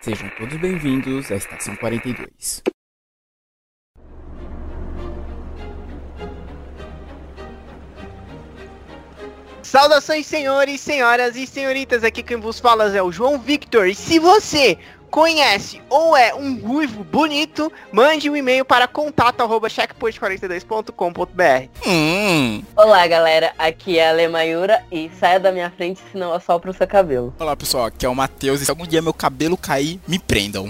Sejam todos bem-vindos à Estação 42. Saudações, senhores, senhoras e senhoritas. Aqui quem vos fala é o João Victor. E se você conhece ou é um ruivo bonito, mande um e-mail para contato@checkpoint42.com.br. Hum. Olá, galera. Aqui é a Lemayura e saia da minha frente, senão eu sopro o seu cabelo. Olá, pessoal. Aqui é o Matheus. E se algum dia meu cabelo cair, me prendam.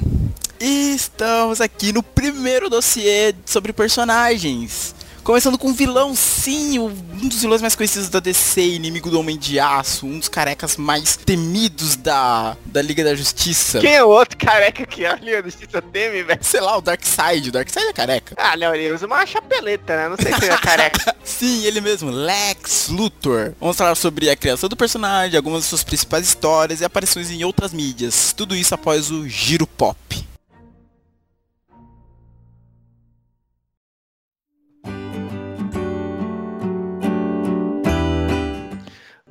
E estamos aqui no primeiro dossiê sobre personagens. Começando com um vilão, sim, um dos vilões mais conhecidos da DC, inimigo do Homem de Aço, um dos carecas mais temidos da, da Liga da Justiça. Quem é o outro careca que a Liga da Justiça teme, velho? Sei lá, o Darkseid. O Darkseid é careca. Ah, não, ele usa uma chapeleta, né? Não sei se ele é careca. Sim, ele mesmo, Lex Luthor. Vamos falar sobre a criação do personagem, algumas de suas principais histórias e aparições em outras mídias. Tudo isso após o Giro Pop.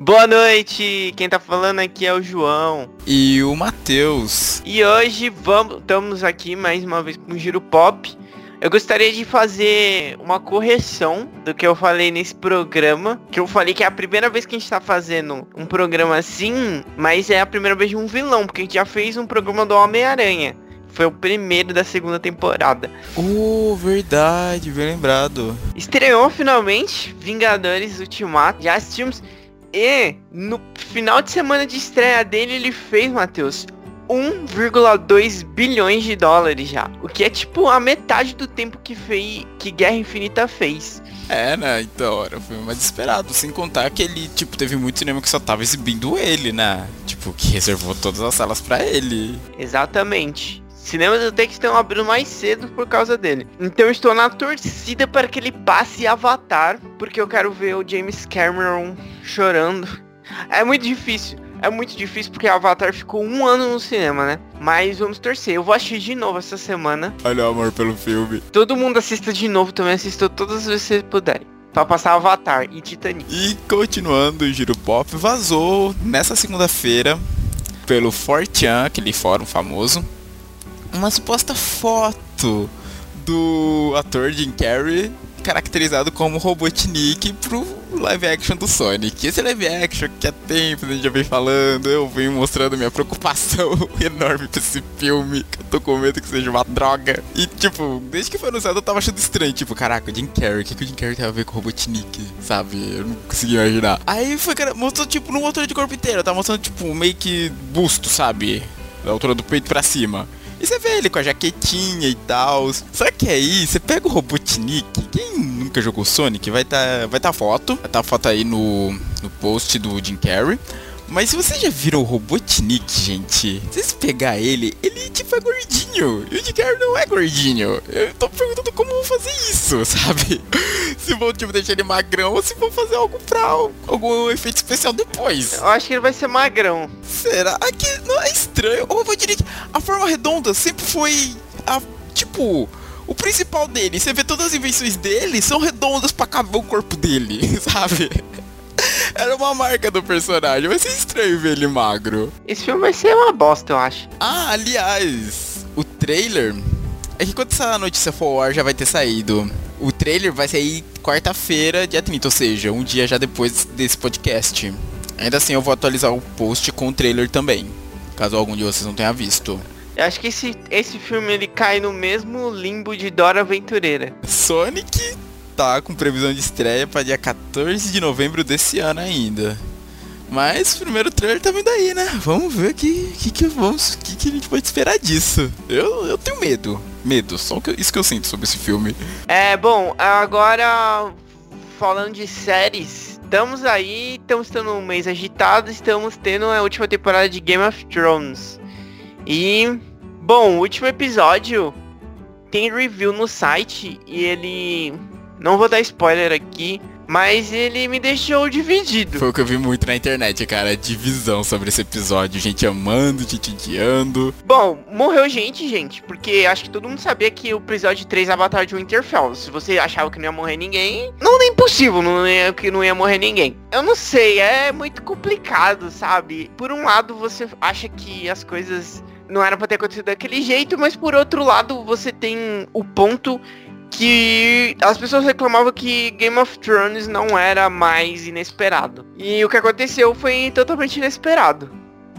Boa noite, quem tá falando aqui é o João. E o Matheus. E hoje vamos, estamos aqui mais uma vez com o Giro Pop. Eu gostaria de fazer uma correção do que eu falei nesse programa. Que eu falei que é a primeira vez que a gente tá fazendo um programa assim, mas é a primeira vez de um vilão, porque a gente já fez um programa do Homem-Aranha. Foi o primeiro da segunda temporada. Oh, verdade, bem lembrado. Estreou finalmente Vingadores Ultimato. Já assistimos. E no final de semana de estreia dele, ele fez, Matheus, 1,2 bilhões de dólares já. O que é tipo a metade do tempo que fez que Guerra Infinita fez. É, né? Então, era o filme mais esperado. Sem contar que ele, tipo, teve muito cinema que só tava exibindo ele, né? Tipo, que reservou todas as salas pra ele. Exatamente. Cinemas até que estão abrindo mais cedo por causa dele. Então eu estou na torcida para que ele passe Avatar, porque eu quero ver o James Cameron chorando. É muito difícil. É muito difícil porque Avatar ficou um ano no cinema, né? Mas vamos torcer. Eu vou assistir de novo essa semana. Olha o amor pelo filme. Todo mundo assista de novo também. Assista todas as vezes que vocês puderem. Pra passar Avatar e Titanic. E continuando o Giro Pop, vazou nessa segunda-feira pelo 4chan, aquele fórum famoso, uma suposta foto do ator Jim Carrey caracterizado como Robotnik pro live action do Sonic. Esse live action que há tempo a gente já vem falando, eu venho mostrando minha preocupação enorme pra esse filme, que eu tô com medo que seja uma droga. E tipo, desde que foi anunciado eu tava achando estranho, tipo, caraca, o Jim Carrey, o que, que o Jim Carrey tem a ver com o Robotnik, sabe? Eu não consegui imaginar. Aí foi, cara, mostrou tipo numa altura de corpo inteiro, tá mostrando tipo meio que busto, sabe? Da altura do peito pra cima. E você vê ele com a jaquetinha e tal. Só que aí, você pega o Robotnik. Quem nunca jogou Sonic, vai tá, vai tá foto. Vai tá foto aí no, no post do Jim Carrey. Mas se vocês já viram o Robotnik, gente, se vocês pegar ele, ele tipo é gordinho. E o Carrey não é gordinho. Eu tô perguntando como vou fazer isso, sabe? Se vão tipo deixar ele magrão ou se vão fazer algo pra algum efeito especial depois. Eu acho que ele vai ser magrão. Será que não é estranho? O Robotnik, a forma redonda sempre foi a tipo o principal dele. Você vê todas as invenções dele são redondas pra caber o corpo dele, sabe? Era uma marca do personagem. Vai ser estranho ver ele magro. Esse filme vai ser uma bosta, eu acho. Ah, aliás, o trailer. É que quando essa notícia for ar já vai ter saído. O trailer vai sair quarta-feira, dia 30, ou seja, um dia já depois desse podcast. Ainda assim, eu vou atualizar o post com o trailer também. Caso algum de vocês não tenha visto. Eu acho que esse, esse filme ele cai no mesmo limbo de Dora Aventureira. Sonic tá com previsão de estreia para dia 14 de novembro desse ano ainda. Mas o primeiro trailer tá vindo aí, né? Vamos ver que, que, que, vamos, que, que a gente pode esperar disso. Eu, eu tenho medo. Medo, só que, isso que eu sinto sobre esse filme. É, bom, agora falando de séries, estamos aí, estamos tendo um mês agitado, estamos tendo a última temporada de Game of Thrones. E, bom, último episódio tem review no site e ele não vou dar spoiler aqui, mas ele me deixou dividido. Foi o que eu vi muito na internet, cara. Divisão sobre esse episódio. Gente amando, gente odiando. Bom, morreu gente, gente. Porque acho que todo mundo sabia que o episódio 3 é a Batalha de Winterfell. Se você achava que não ia morrer ninguém, não é impossível não ia, que não ia morrer ninguém. Eu não sei, é muito complicado, sabe? Por um lado, você acha que as coisas não era pra ter acontecido daquele jeito, mas por outro lado, você tem o ponto que as pessoas reclamavam que Game of Thrones não era mais inesperado. E o que aconteceu foi totalmente inesperado.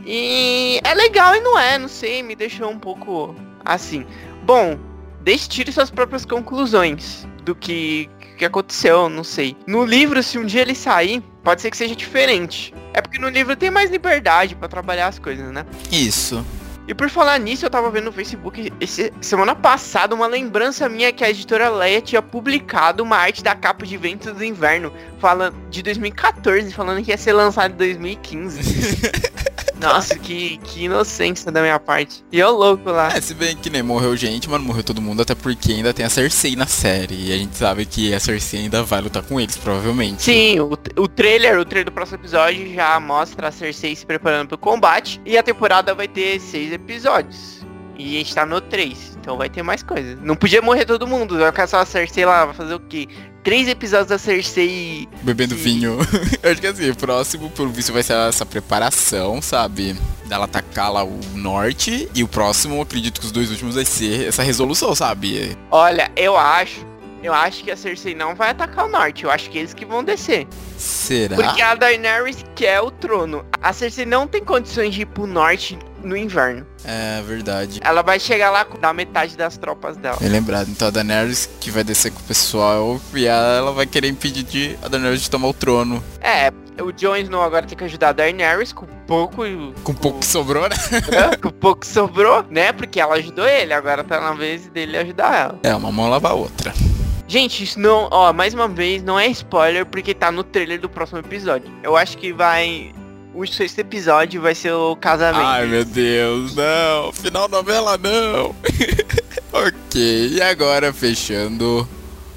E é legal e não é, não sei, me deixou um pouco assim. Bom, deixe tire suas próprias conclusões do que, que aconteceu, não sei. No livro, se um dia ele sair, pode ser que seja diferente. É porque no livro tem mais liberdade para trabalhar as coisas, né? Isso. E por falar nisso, eu tava vendo no Facebook esse, semana passada uma lembrança minha que a editora Leia tinha publicado uma arte da capa de Ventos do Inverno falando de 2014, falando que ia ser lançado em 2015. Nossa, que, que inocência da minha parte. E eu louco lá. É, se bem que nem morreu gente, mas não morreu todo mundo, até porque ainda tem a Cersei na série. E a gente sabe que a Cersei ainda vai lutar com eles, provavelmente. Sim, o, o trailer, o trailer do próximo episódio já mostra a Cersei se preparando pro combate. E a temporada vai ter seis episódios. E a gente tá no 3, então vai ter mais coisas. Não podia morrer todo mundo, vai ficar só a Cersei lá, vai fazer o quê? Três episódios da Cersei. Bebendo e... vinho. Eu acho que assim, o próximo, pelo visto, vai ser essa preparação, sabe? Dela atacar lá o norte. E o próximo, acredito que os dois últimos vai ser essa resolução, sabe? Olha, eu acho. Eu acho que a Cersei não vai atacar o norte. Eu acho que eles que vão descer. Será? Porque a Daenerys quer o trono. A Cersei não tem condições de ir pro norte no inverno. É verdade. Ela vai chegar lá com da metade das tropas dela. Bem lembrado. Então a Daenerys que vai descer com o pessoal e ela vai querer impedir de a Daenerys de tomar o trono. É, o Jon Snow agora tem que ajudar a Daenerys com pouco... Com pouco que sobrou, né? É, com pouco que sobrou, né? Porque ela ajudou ele, agora tá na vez dele ajudar ela. É, uma mão lava a outra. Gente, isso não, ó, mais uma vez, não é spoiler porque tá no trailer do próximo episódio. Eu acho que vai o sexto episódio vai ser o casamento. Ai meu Deus, não. Final novela não. ok, e agora fechando.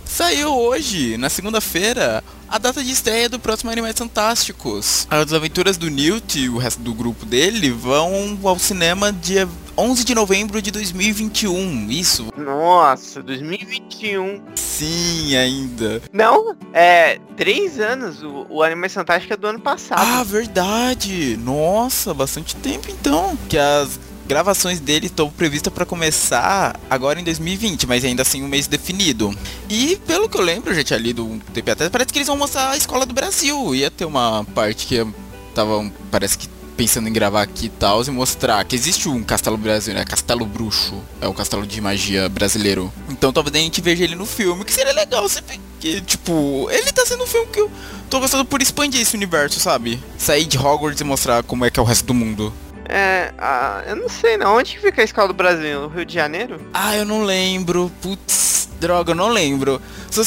Saiu hoje, na segunda-feira, a data de estreia do próximo Animais Fantásticos. As aventuras do Newt e o resto do grupo dele vão ao cinema dia 11 de novembro de 2021, isso. Nossa, 2021. Sim, ainda. Não, é três anos. O, o Animais Fantásticos é do ano passado. Ah, verdade. Nossa, bastante tempo então. Que as gravações dele estão previstas para começar agora em 2020, mas ainda assim um mês definido. E pelo que eu lembro, já tinha lido um tempo atrás, parece que eles vão mostrar a escola do Brasil. Ia ter uma parte que tava, parece que pensando em gravar aqui e tal, e mostrar que existe um Castelo Brasil, né? Castelo Bruxo. É o castelo de magia brasileiro. Então talvez a gente veja ele no filme, que seria legal você que, tipo, ele tá sendo um filme que eu tô gostando por expandir esse universo, sabe? Sair de Hogwarts e mostrar como é que é o resto do mundo. É, ah, eu não sei não. Onde que fica a escola do Brasil? No Rio de Janeiro? Ah, eu não lembro. Putz, droga, eu não lembro.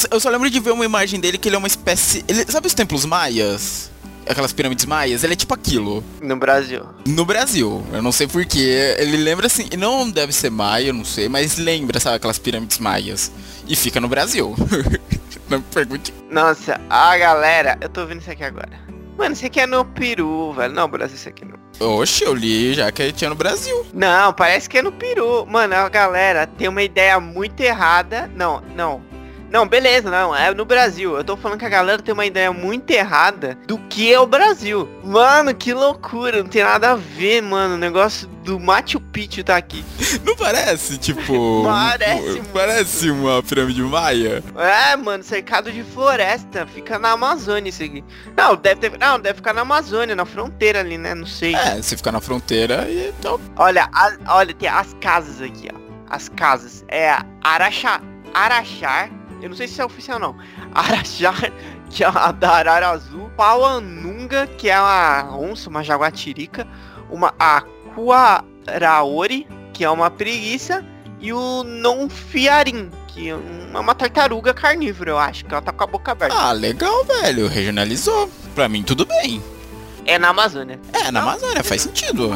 Eu só lembro de ver uma imagem dele que ele é uma espécie. Ele, sabe os templos maias? Aquelas pirâmides maias? Ele é tipo aquilo. No Brasil. No Brasil. Eu não sei porquê. Ele lembra assim. Não deve ser maia, eu não sei, mas lembra, sabe, aquelas pirâmides maias. E fica no Brasil. não pergunte. Nossa, a galera. Eu tô vendo isso aqui agora. Mano, isso aqui é no Peru, velho. Não, Brasil, isso aqui não. Oxe, eu li já que tinha no Brasil. Não, parece que é no Peru. Mano, a galera tem uma ideia muito errada. Não, não. Não, beleza, não, é no Brasil. Eu tô falando que a galera tem uma ideia muito errada do que é o Brasil. Mano, que loucura, não tem nada a ver, mano. O negócio do Machu Picchu tá aqui. Não parece, tipo. parece, Parece uma pirâmide maia. É, mano, cercado de floresta. Fica na Amazônia isso aqui. Não, deve ter. Não, deve ficar na Amazônia, na fronteira ali, né? Não sei. É, você ficar na fronteira e então. Olha, a, olha, tem as casas aqui, ó. As casas. É Araxá. Araxá eu não sei se é oficial não. Araxá, que é a da arara azul. Pauanunga, que é uma onça, uma jaguatirica. Uma Aquaraori, que é uma preguiça. E o Nonfiarim, que é uma tartaruga carnívora, eu acho, que ela tá com a boca aberta. Ah, legal, velho. Regionalizou. Pra mim, tudo bem. É na Amazônia. É, na Amazônia, faz sentido.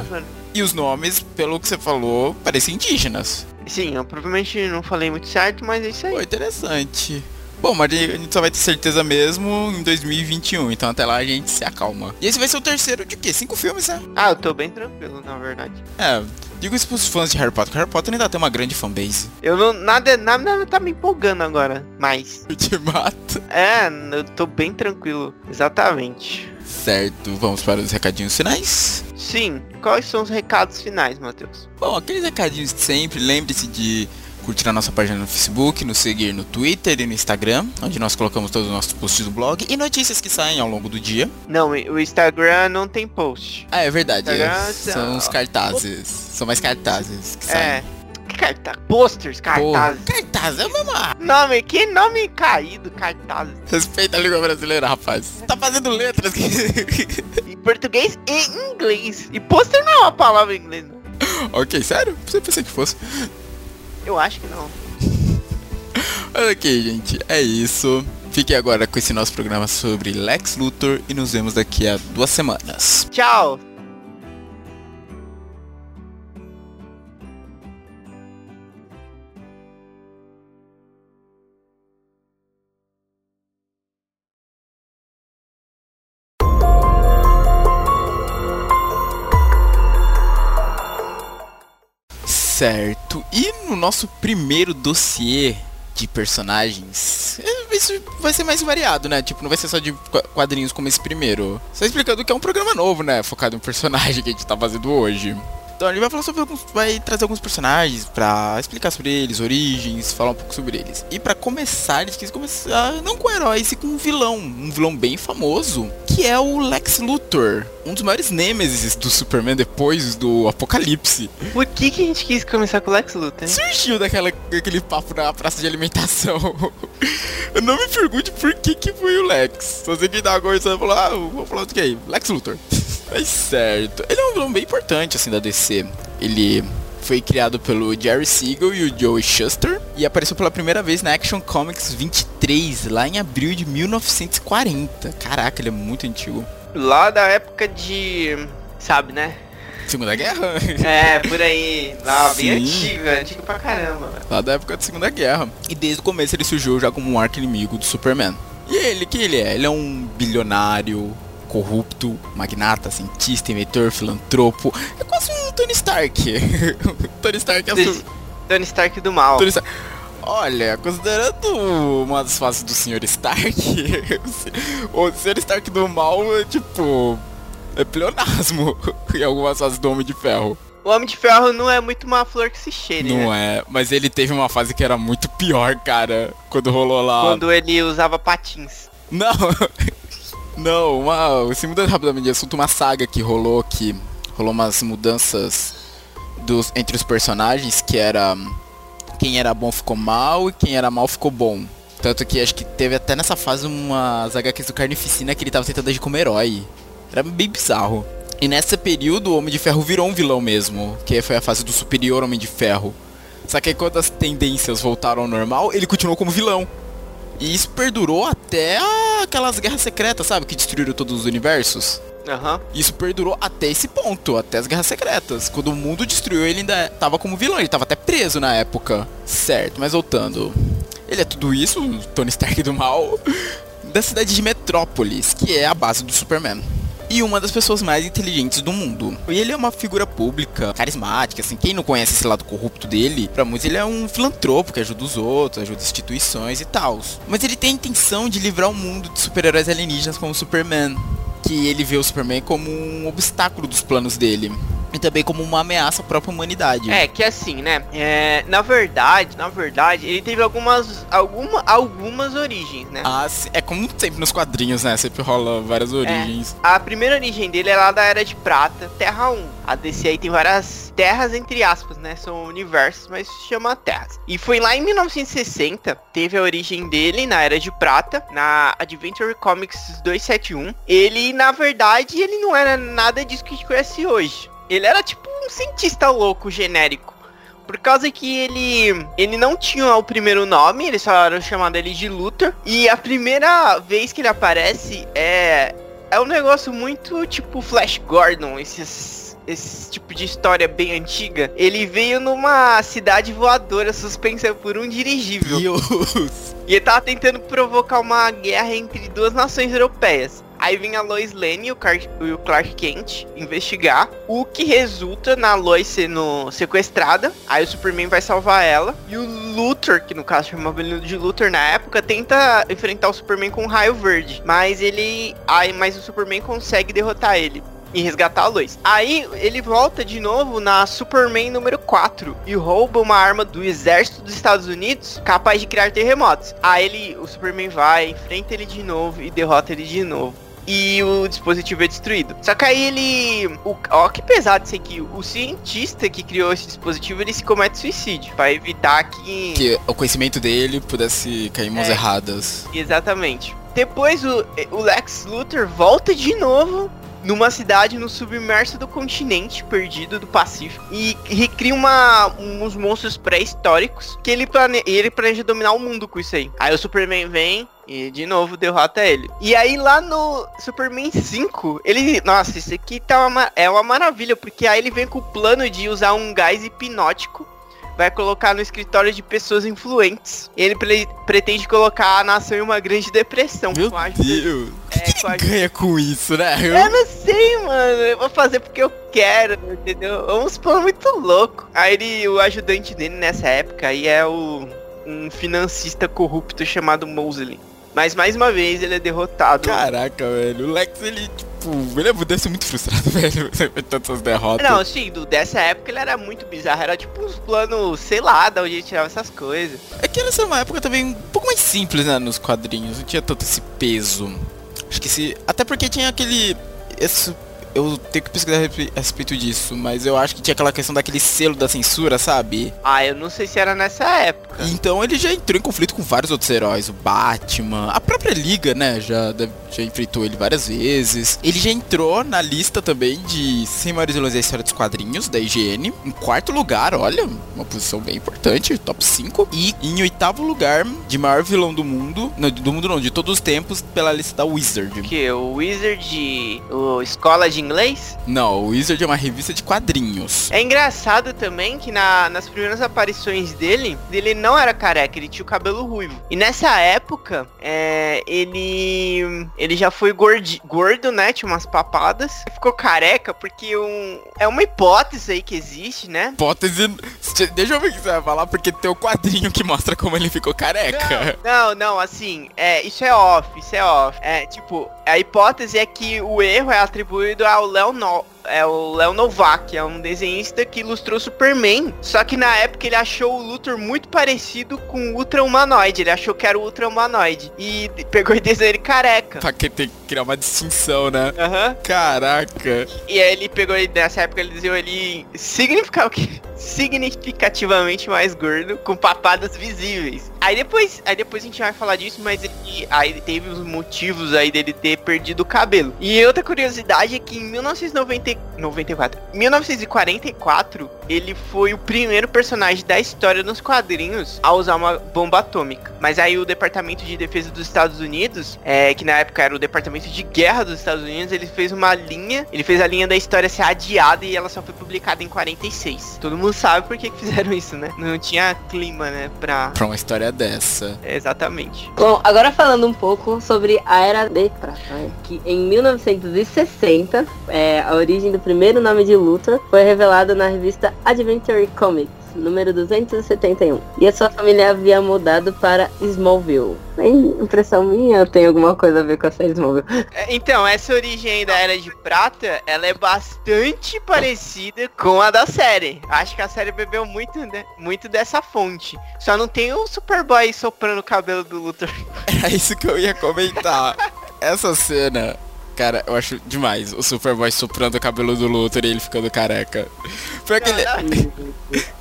E os nomes, pelo que você falou, parecem indígenas. Sim, eu provavelmente não falei muito certo, mas é isso aí. Foi interessante. Bom, mas a gente só vai ter certeza mesmo em 2021, então até lá a gente se acalma. E esse vai ser o terceiro de quê? Cinco filmes, né? Ah, eu tô bem tranquilo, na verdade. É, digo isso pros fãs de Harry Potter, Harry Potter ainda tem uma grande fanbase. Eu não, nada, nada, nada tá me empolgando agora, mas... Te mata. É, eu tô bem tranquilo, exatamente. Certo, vamos para os recadinhos finais? Sim. Quais são os recados finais, Matheus? Bom, aqueles recadinhos de sempre, lembre-se de curtir a nossa página no Facebook, nos seguir no Twitter e no Instagram, onde nós colocamos todos os nossos posts do blog e notícias que saem ao longo do dia. Não, o Instagram não tem post. Ah, é verdade. É, são os cartazes. São mais cartazes que saem. É. Carta posters, Pô, cartazes. cartaz é uma Nome, que nome caído, cartazes. Respeita a língua brasileira, rapaz. Tá fazendo letras que. Em português e inglês. E pôster não é uma palavra em inglês, ok, sério? Você pensei que fosse. Eu acho que não. Ok, gente, é isso. Fique agora com esse nosso programa sobre Lex Luthor e nos vemos daqui a duas semanas. Tchau. Certo. E no nosso primeiro dossiê de personagens, é, isso vai ser mais variado, né? Tipo, não vai ser só de qua- quadrinhos como esse primeiro. Só explicando que é um programa novo, né? Focado em personagem que a gente tá fazendo hoje. Então ele vai falar sobre alguns, vai trazer alguns personagens pra explicar sobre eles, origens, falar um pouco sobre eles. E pra começar, eles quis começar não com heróis, e com um vilão, um vilão bem famoso, que é o Lex Luthor, um dos maiores nêmesis do Superman depois do Apocalipse. Por que, que a gente quis começar com o Lex Luthor? hein? Surgiu daquela, daquele papo na praça de alimentação. Eu não me pergunte por que que foi o Lex. Só sei que dá agora vai falar, ah, vou falar do que aí? Lex Luthor. Mas certo. Ele é um vilão bem importante, assim, da DC. Ele foi criado pelo Jerry Siegel e o Joey Shuster e apareceu pela primeira vez na Action Comics 23, lá em abril de 1940. Caraca, ele é muito antigo. Lá da época de. Sabe, né? Segunda Guerra? É, por aí. Lá, bem Sim. antigo, antigo pra caramba, lá da época da Segunda Guerra. E desde o começo ele surgiu já como um arco inimigo do Superman. E ele, que ele é? Ele é um bilionário, corrupto, magnata, cientista, inventor, filantropo. É quase um Tony Stark. Tony Stark é su... Tony Stark do mal. Stark. Olha, considerando uma das fases do Sr. Stark, o Sr. Stark do mal é tipo. É pleonasmo em algumas fases do Homem de Ferro. O Homem de Ferro não é muito uma flor que se cheire, Não né? é, mas ele teve uma fase que era muito pior, cara, quando rolou lá. Quando ele usava patins. Não, não, uma, se mudando rapidamente de assunto, uma saga que rolou que rolou umas mudanças dos, entre os personagens que era quem era bom ficou mal e quem era mal ficou bom. Tanto que acho que teve até nessa fase umas HQs do Carnificina que ele tava tentando agir como herói. Era bem bizarro. E nesse período o Homem de Ferro virou um vilão mesmo, que foi a fase do superior Homem de Ferro. Só que aí quando as tendências voltaram ao normal, ele continuou como vilão. E isso perdurou até aquelas guerras secretas, sabe? Que destruíram todos os universos. Aham. Isso perdurou até esse ponto, até as guerras secretas. Quando o mundo destruiu, ele ainda tava como vilão, ele tava até preso na época. Certo, mas voltando. Ele é tudo isso, Tony Stark do mal, da cidade de Metrópolis, que é a base do Superman. E uma das pessoas mais inteligentes do mundo. E ele é uma figura pública, carismática, assim. Quem não conhece esse lado corrupto dele, pra muitos ele é um filantropo que ajuda os outros, ajuda instituições e tal. Mas ele tem a intenção de livrar o mundo de super-heróis alienígenas como Superman que ele vê o Superman como um obstáculo dos planos dele. E também como uma ameaça à própria humanidade. É, que assim, né? É, na verdade, na verdade, ele teve algumas, alguma, algumas origens, né? Ah, é como sempre nos quadrinhos, né? Sempre rola várias origens. A primeira origem dele é lá da Era de Prata, Terra 1. A DC aí tem várias terras, entre aspas, né? São universos, mas se chama terras. E foi lá em 1960, teve a origem dele na Era de Prata, na Adventure Comics 271. Ele, na verdade, ele não era nada disso que a gente conhece hoje. Ele era tipo um cientista louco, genérico. Por causa que ele ele não tinha o primeiro nome, eles só eram chamado ele de Luthor. E a primeira vez que ele aparece é é um negócio muito tipo Flash Gordon, esses esse tipo de história bem antiga. Ele veio numa cidade voadora suspensa por um dirigível. Deus! E ele tava tentando provocar uma guerra entre duas nações europeias. Aí vem a Lois Lane e o, Car- e o Clark Kent investigar, o que resulta na Lois sendo sequestrada. Aí o Superman vai salvar ela. E o Luthor, que no caso chamava ele de Luthor na época, tenta enfrentar o Superman com um raio verde. Mas ele. Aí, mas o Superman consegue derrotar ele. e resgatar a Lois. Aí ele volta de novo na Superman número 4 e rouba uma arma do exército dos Estados Unidos capaz de criar terremotos. Aí ele, o Superman vai, enfrenta ele de novo e derrota ele de novo e o dispositivo é destruído. Só que aí ele. O, ó, que pesado isso aqui. O cientista que criou esse dispositivo ele se comete suicídio. para evitar que. Que o conhecimento dele pudesse cair em mãos É. erradas. Exatamente. Depois o, o Lex Luthor volta de novo numa cidade no submerso do continente perdido do Pacífico e recria uma, uns monstros pré-históricos que ele, plane, ele planeja dominar o mundo com isso aí. Aí o Superman vem e de novo derrota ele. E aí lá no Superman 5, ele. Nossa, isso aqui tá uma, ma- é uma maravilha, porque aí ele vem com o plano de usar um gás hipnótico vai colocar no escritório de pessoas influentes. Ele pre- pretende colocar a nação em uma grande depressão. Meu Deus. É, que, ele ganha com isso, né? Eu- Eu não sei, mano. Eu vou fazer porque eu quero, entendeu? É uns planos muito louco. Aí ele, o ajudante dele nessa época aí é o um financista corrupto chamado Mosley. Mas mais uma vez ele é derrotado. Caraca, velho. O Lex, ele, tipo, ele deve ser muito frustrado, velho. com Tantas derrotas. Não, sim, do, dessa época ele era muito bizarro. Era tipo uns planos, sei lá, da onde ele tirava essas coisas. É que é uma época também um pouco mais simples, né, nos quadrinhos. Não tinha tanto esse peso. Acho que se... Até porque tinha aquele... Esse... Eu tenho que pesquisar a respe- a respeito disso, mas eu acho que tinha aquela questão daquele selo da censura, sabe? Ah, eu não sei se era nessa época. Então ele já entrou em conflito com vários outros heróis, o Batman, a própria Liga, né? Já, já enfrentou ele várias vezes. Ele já entrou na lista também de 100 maiores vilões da história dos quadrinhos, da IGN. Em quarto lugar, olha, uma posição bem importante, top 5. E em oitavo lugar, de maior vilão do mundo, não, do mundo não, de todos os tempos, pela lista da Wizard. Que o Wizard, o escola de inglês? Não, o Wizard é uma revista de quadrinhos. É engraçado também que na- nas primeiras aparições dele, ele não era careca, ele tinha o cabelo ruivo. E nessa época, é, ele ele já foi gordi- gordo, né? Tinha umas papadas. Ficou careca porque um, é uma hipótese aí que existe, né? Hipótese. Deixa eu ver o que você vai falar, porque tem o quadrinho que mostra como ele ficou careca. Não, não, assim, é, isso é off, isso é off. É, tipo, a hipótese é que o erro é atribuído ao Léo no... É o Léo Novak, é um desenhista que ilustrou Superman. Só que na época ele achou o Luthor muito parecido com o Ultra Humanoide. Ele achou que era o Ultra Humanoide. E pegou e desenhou ele careca. Pra que ter que criar uma distinção, né? Aham. Caraca. E aí ele pegou ele, nessa época ele desenhou ele significativamente mais gordo, com papadas visíveis. Aí depois, aí depois a gente vai falar disso, mas ele, aí teve os motivos aí dele ter perdido o cabelo. E outra curiosidade é que em 1994, 1944, ele foi o primeiro personagem da história nos quadrinhos a usar uma bomba atômica. Mas aí o Departamento de Defesa dos Estados Unidos, é, que na época era o Departamento de Guerra dos Estados Unidos, ele fez uma linha, ele fez a linha da história ser adiada e ela só foi publicada em 46. Todo mundo sabe por que que fizeram isso, né? Não tinha clima, né, pra... Pra uma história dessa. Exatamente. Bom, agora falando um pouco sobre a Era de Prata, né? que em 1960, é, a origem do primeiro nome de Luthor foi revelada na revista Adventure Comics, número 271. E a sua família havia mudado para Smallville. Tem impressão minha tem alguma coisa a ver com essa Smallville? É, Então, essa origem aí da Era de Prata, ela é bastante parecida com a da série. Acho que a série bebeu muito, né, muito dessa fonte. Só não tem o Superboy soprando o cabelo do Luthor. É isso que eu ia comentar. Essa cena, cara, eu acho demais. O Superboy soprando o cabelo do Luthor e ele ficando careca. Foi aquele.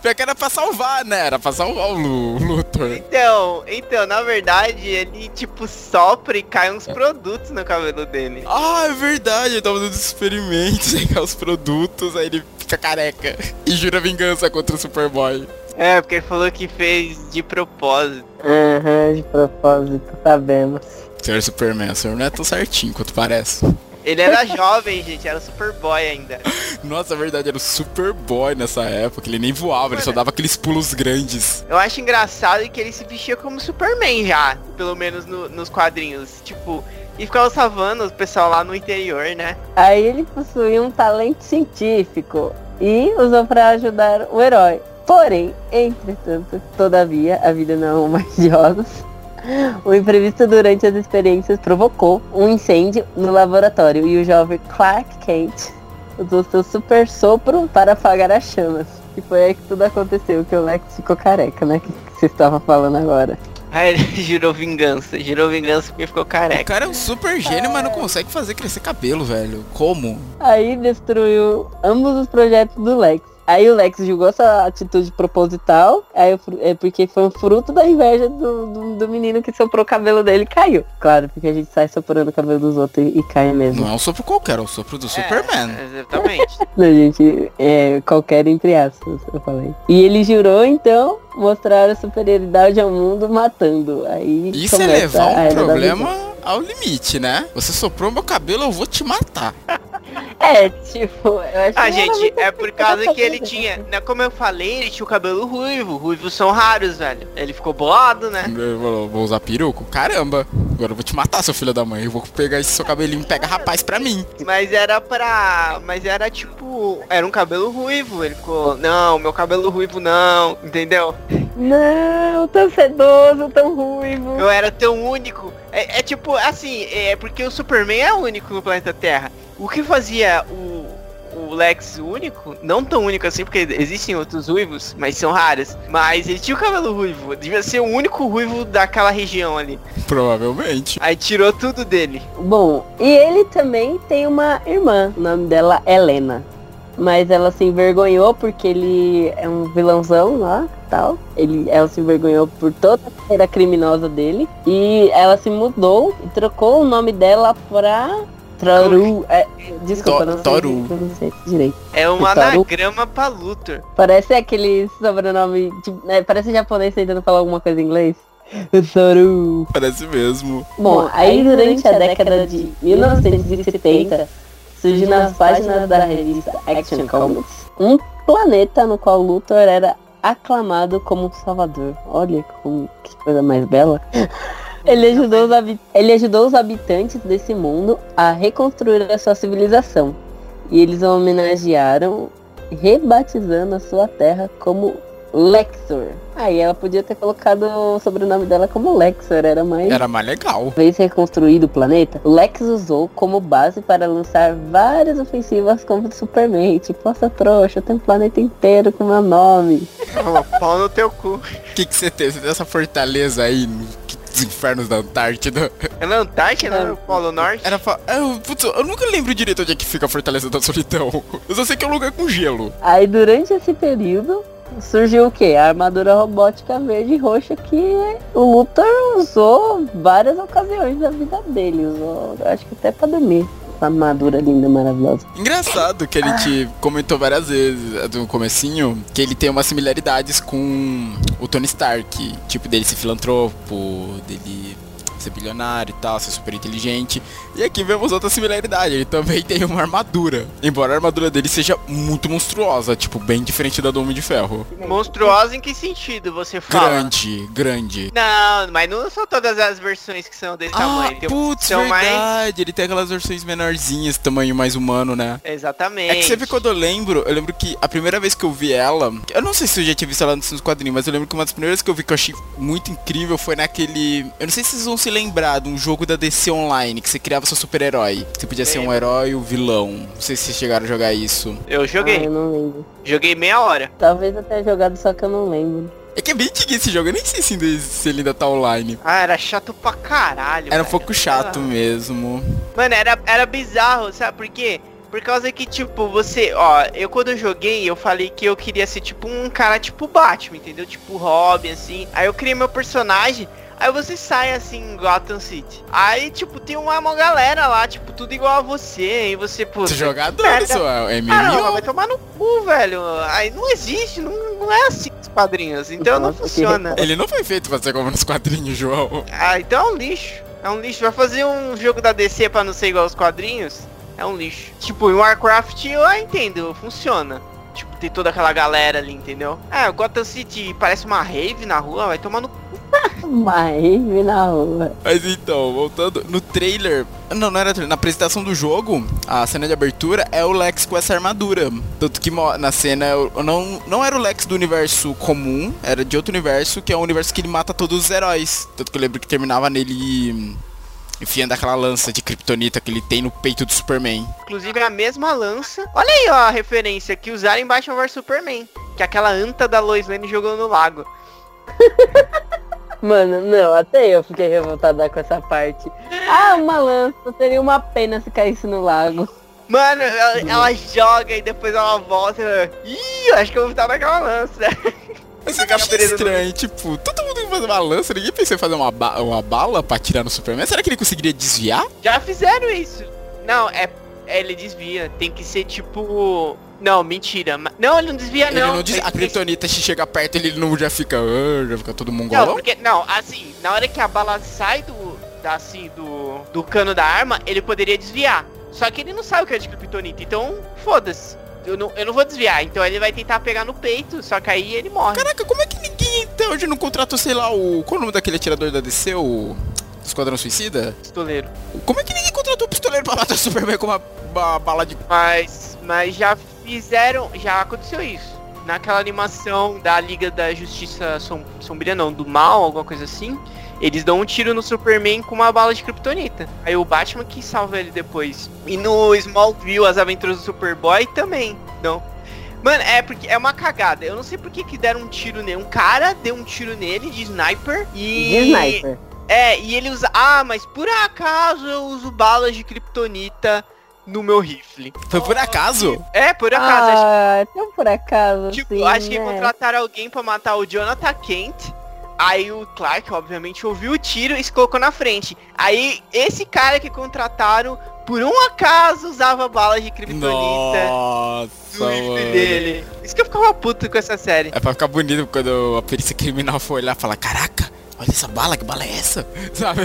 Foi que era pra salvar, né? Era pra salvar o Lu- Luthor. Então, então, na verdade, ele tipo sopra e cai uns produtos no cabelo dele. Ah, é verdade, ele tava dando experimentos, aí cai os produtos, aí ele fica careca. E jura vingança contra o Superboy. É, porque ele falou que fez de propósito. Aham, de propósito, sabemos. Senhor Superman, o senhor não é tão certinho quanto parece. Ele era jovem, gente, era Superboy ainda. Nossa, é verdade, era o Superboy nessa época. Ele nem voava, ele só dava aqueles pulos grandes. Eu acho engraçado que ele se vestia como Superman já, pelo menos no- nos quadrinhos. Tipo, e ficava salvando o pessoal lá no interior, né? Aí ele possuía um talento científico e usou para ajudar o herói. Porém, entretanto, todavia, a vida não é uma de rosas. O imprevisto durante as experiências provocou um incêndio no laboratório e o jovem Clark Kent usou seu super sopro para apagar as chamas. E foi aí que tudo aconteceu, que o Lex ficou careca, né? Que, que você estava falando agora. Aí ele girou vingança, girou vingança porque ficou O careca. cara é um super gênio, mas não consegue fazer crescer cabelo, velho. Como? Aí destruiu ambos os projetos do Lex. Aí o Lex julgou essa atitude proposital, aí fru- é porque foi um fruto da inveja do, do, do menino que soprou o cabelo dele e caiu. Claro, porque a gente sai soprando o cabelo dos outros e, e cai mesmo. Não é um sopro qualquer, é o sopro do Superman. É, exatamente. Não, gente, é qualquer entre aspas, eu falei. E ele jurou, então, mostrar a superioridade ao mundo matando. Aí Isso é levar um problema ao limite, né? Você soprou meu cabelo, eu vou te matar. É, tipo, eu acho Ah, gente, é por causa que ele né? tinha. né, Como eu falei, ele tinha o cabelo ruivo. Ruivos são raros, velho. Ele ficou bolado, né? Eu vou- vou usar peruco? Caramba. Agora eu vou te matar, seu filho da mãe. Eu vou pegar esse seu cabelinho e pega rapaz pra mim. Mas era pra. Mas era tipo. Era um cabelo ruivo. Ele ficou. Não, meu cabelo ruivo não. Entendeu? Não, tão sedoso, tão ruivo. Eu era tão único. É, é tipo, assim, é porque o Superman é único no planeta Terra. O que fazia o, o Lex único, não tão único assim, porque existem outros ruivos, mas são raros. Mas ele tinha o cabelo ruivo. Devia ser o único ruivo daquela região ali. Provavelmente. Aí tirou tudo dele. Bom, e ele também tem uma irmã, o nome dela é Helena. Mas ela se envergonhou porque ele é um vilãozão lá, tal. Ele, ela se envergonhou por toda a carreira criminosa dele. E ela se mudou e trocou o nome dela pra Toru. É, desculpa, To- não sei, Toru. eu não sei direito. É um Toru. anagrama pra Luthor. Parece aquele sobrenome, tipo, né, parece japonês tentando falar alguma coisa em inglês. Toru. Parece mesmo. Bom, aí durante a década de 1970, surgiu nas páginas da revista Action Comics um planeta no qual Luthor era aclamado como um salvador. Olha como, que coisa mais bela. Ele ajudou, os ele ajudou os habitantes desse mundo a reconstruir a sua civilização. E eles o homenagearam rebatizando a sua terra como Lexor. Aí ela podia ter colocado o sobrenome dela como Lexor, era mais Era mais legal. uma vez reconstruído o planeta, o Lex usou como base para lançar várias ofensivas contra o Superman. Tipo, nossa trouxa, tem um planeta inteiro com meu nome. Ó, Pau no teu cu. O que, que você tem? Você tem essa fortaleza aí nos infernos da Antártida? É na Antártida, né? No Polo Norte. Era fa... eu, putz, eu nunca lembro direito onde é que fica a Fortaleza da Solidão. Eu só sei que é um lugar com gelo. Aí durante esse período surgiu o que? A armadura robótica verde e roxa que o Luthor usou várias ocasiões da vida dele. Usou, acho que até pra dormir. Essa armadura linda, maravilhosa. Engraçado que a gente comentou várias vezes eh, no comecinho que ele tem umas similaridades com o Tony Stark. Tipo, dele ser filantropo, dele ser bilionário e tal, ser super inteligente. E aqui vemos outra similaridade, ele também tem uma armadura. Embora a armadura dele seja muito monstruosa, tipo, bem diferente da do Homem de Ferro. Monstruosa em que sentido você fala? Grande, grande. Não, mas não são todas as versões que são desse Ah, tamanho. Tem- putz, são mais. verdade. Ele tem aquelas versões menorzinhas, tamanho mais humano, né? Exatamente. É que sempre quando eu lembro, eu lembro que a primeira vez que eu vi ela, eu não sei se eu já tinha visto ela nos quadrinhos, mas eu lembro que uma das primeiras que eu vi que eu achei muito incrível foi naquele. Eu não sei se vocês vão se lembrar de um jogo da DC Online, que você criava seu super-herói. Você podia ser um herói ou vilão. Não sei se vocês chegaram a jogar isso. Eu Ah, joguei. eu não lembro. Joguei meia hora. Talvez eu tenha jogado, só que eu não lembro. É que é bem antiguo esse jogo, eu nem sei se, ainda- se ele ainda tá online. Ah, era chato pra caralho. Era um pouco chato mesmo. Mano, era, era bizarro, sabe por quê? Por causa que, tipo, você, ó, eu quando eu joguei, eu falei que eu queria ser tipo um cara tipo Batman, entendeu? Tipo Robin, assim. Aí eu criei meu personagem. Aí você sai assim em Gotham City. Aí, tipo, tem uma, uma galera lá, tipo, tudo igual a você. Aí você, pô. Você isso é Ah, não, MMO. vai tomar no cu, velho. Aí não existe, não, não é assim os quadrinhos. Então não funciona. Ele não foi feito pra ser como nos quadrinhos, João. Ah, então é um lixo. É um lixo. Vai fazer um jogo da DC pra não ser igual aos quadrinhos? É um lixo. Tipo, em Warcraft eu entendo, funciona. Tem toda aquela galera ali, entendeu? Ah, o Gotham City parece uma rave na rua, vai tomar no cu. Mas na rua. Mas então, voltando, no trailer. Não, não era trailer. Na apresentação do jogo, a cena de abertura é o Lex com essa armadura. Tanto que na cena eu- não, não era o Lex do universo comum, era de outro universo, que é o universo que ele mata todos os heróis. Tanto que eu lembro que terminava nele. Enfiando aquela lança de kryptonita que ele tem no peito do Superman. Inclusive é a mesma lança. Olha aí, ó, a referência que usaram em Batman vs Superman. Que é aquela anta da Lois Lane jogou no lago. Mano, não, até eu fiquei revoltada com essa parte. Ah, uma lança, seria uma pena se caísse no lago. Mano, ela, ela joga e depois ela volta. e, Ih, eu acho que eu vou estar naquela lança. Mas você acha estranho, tipo, todo mundo ia fazer uma lança, ninguém pensou em fazer uma, ba uma bala pra atirar no Superman. Será que ele conseguiria desviar? Já fizeram isso. Não, é, é ele desvia. Tem que ser tipo. Não, mentira. Não, ele não desvia ele não. não. Tem A Kryptonita se chega perto, ele não já fica. "Ah", já fica todo mongolão? Não, porque. Não, assim, na hora que a bala sai do. Da, assim, do. Do cano da arma, ele poderia desviar. Só que ele não sabe o que é de Kryptonita, então foda-se. Eu não, eu não vou desviar, então ele vai tentar pegar no peito, só que aí ele morre. Caraca, como é que ninguém até hoje não contratou, sei lá, o. Qual é o nome daquele atirador da DC? O. Esquadrão Suicida? Pistoleiro. Como é que ninguém contratou o pistoleiro pra matar o Superman com uma, uma bala de. Mas, mas já fizeram, já aconteceu isso. Naquela animação da Liga da Justiça Som, Sombria, não, do Mal, alguma coisa assim. Eles dão um tiro no Superman com uma bala de kryptonita. Aí o Batman que salva ele depois. E no Smallville, as aventuras do Superboy também. Não. Mano, é porque é uma cagada. Eu não sei por que que deram um tiro nele. Um cara deu um tiro nele de sniper e. De sniper. É, e ele usa. Ah, mas por acaso eu uso balas de kryptonita no meu rifle. Foi por acaso? É, por acaso. acho Ah, tão por acaso, Tipo, assim, acho que né? contrataram alguém pra matar o Jonathan Kent. Aí o Clark, obviamente, ouviu o tiro e se colocou na frente. Aí esse cara que contrataram, por um acaso, usava balas de kryptonita Nossa, mano. dele. Isso que eu ficava puto com essa série. É pra ficar bonito quando a perícia criminal for olhar e falar, caraca, olha essa bala, que bala é essa? Sabe?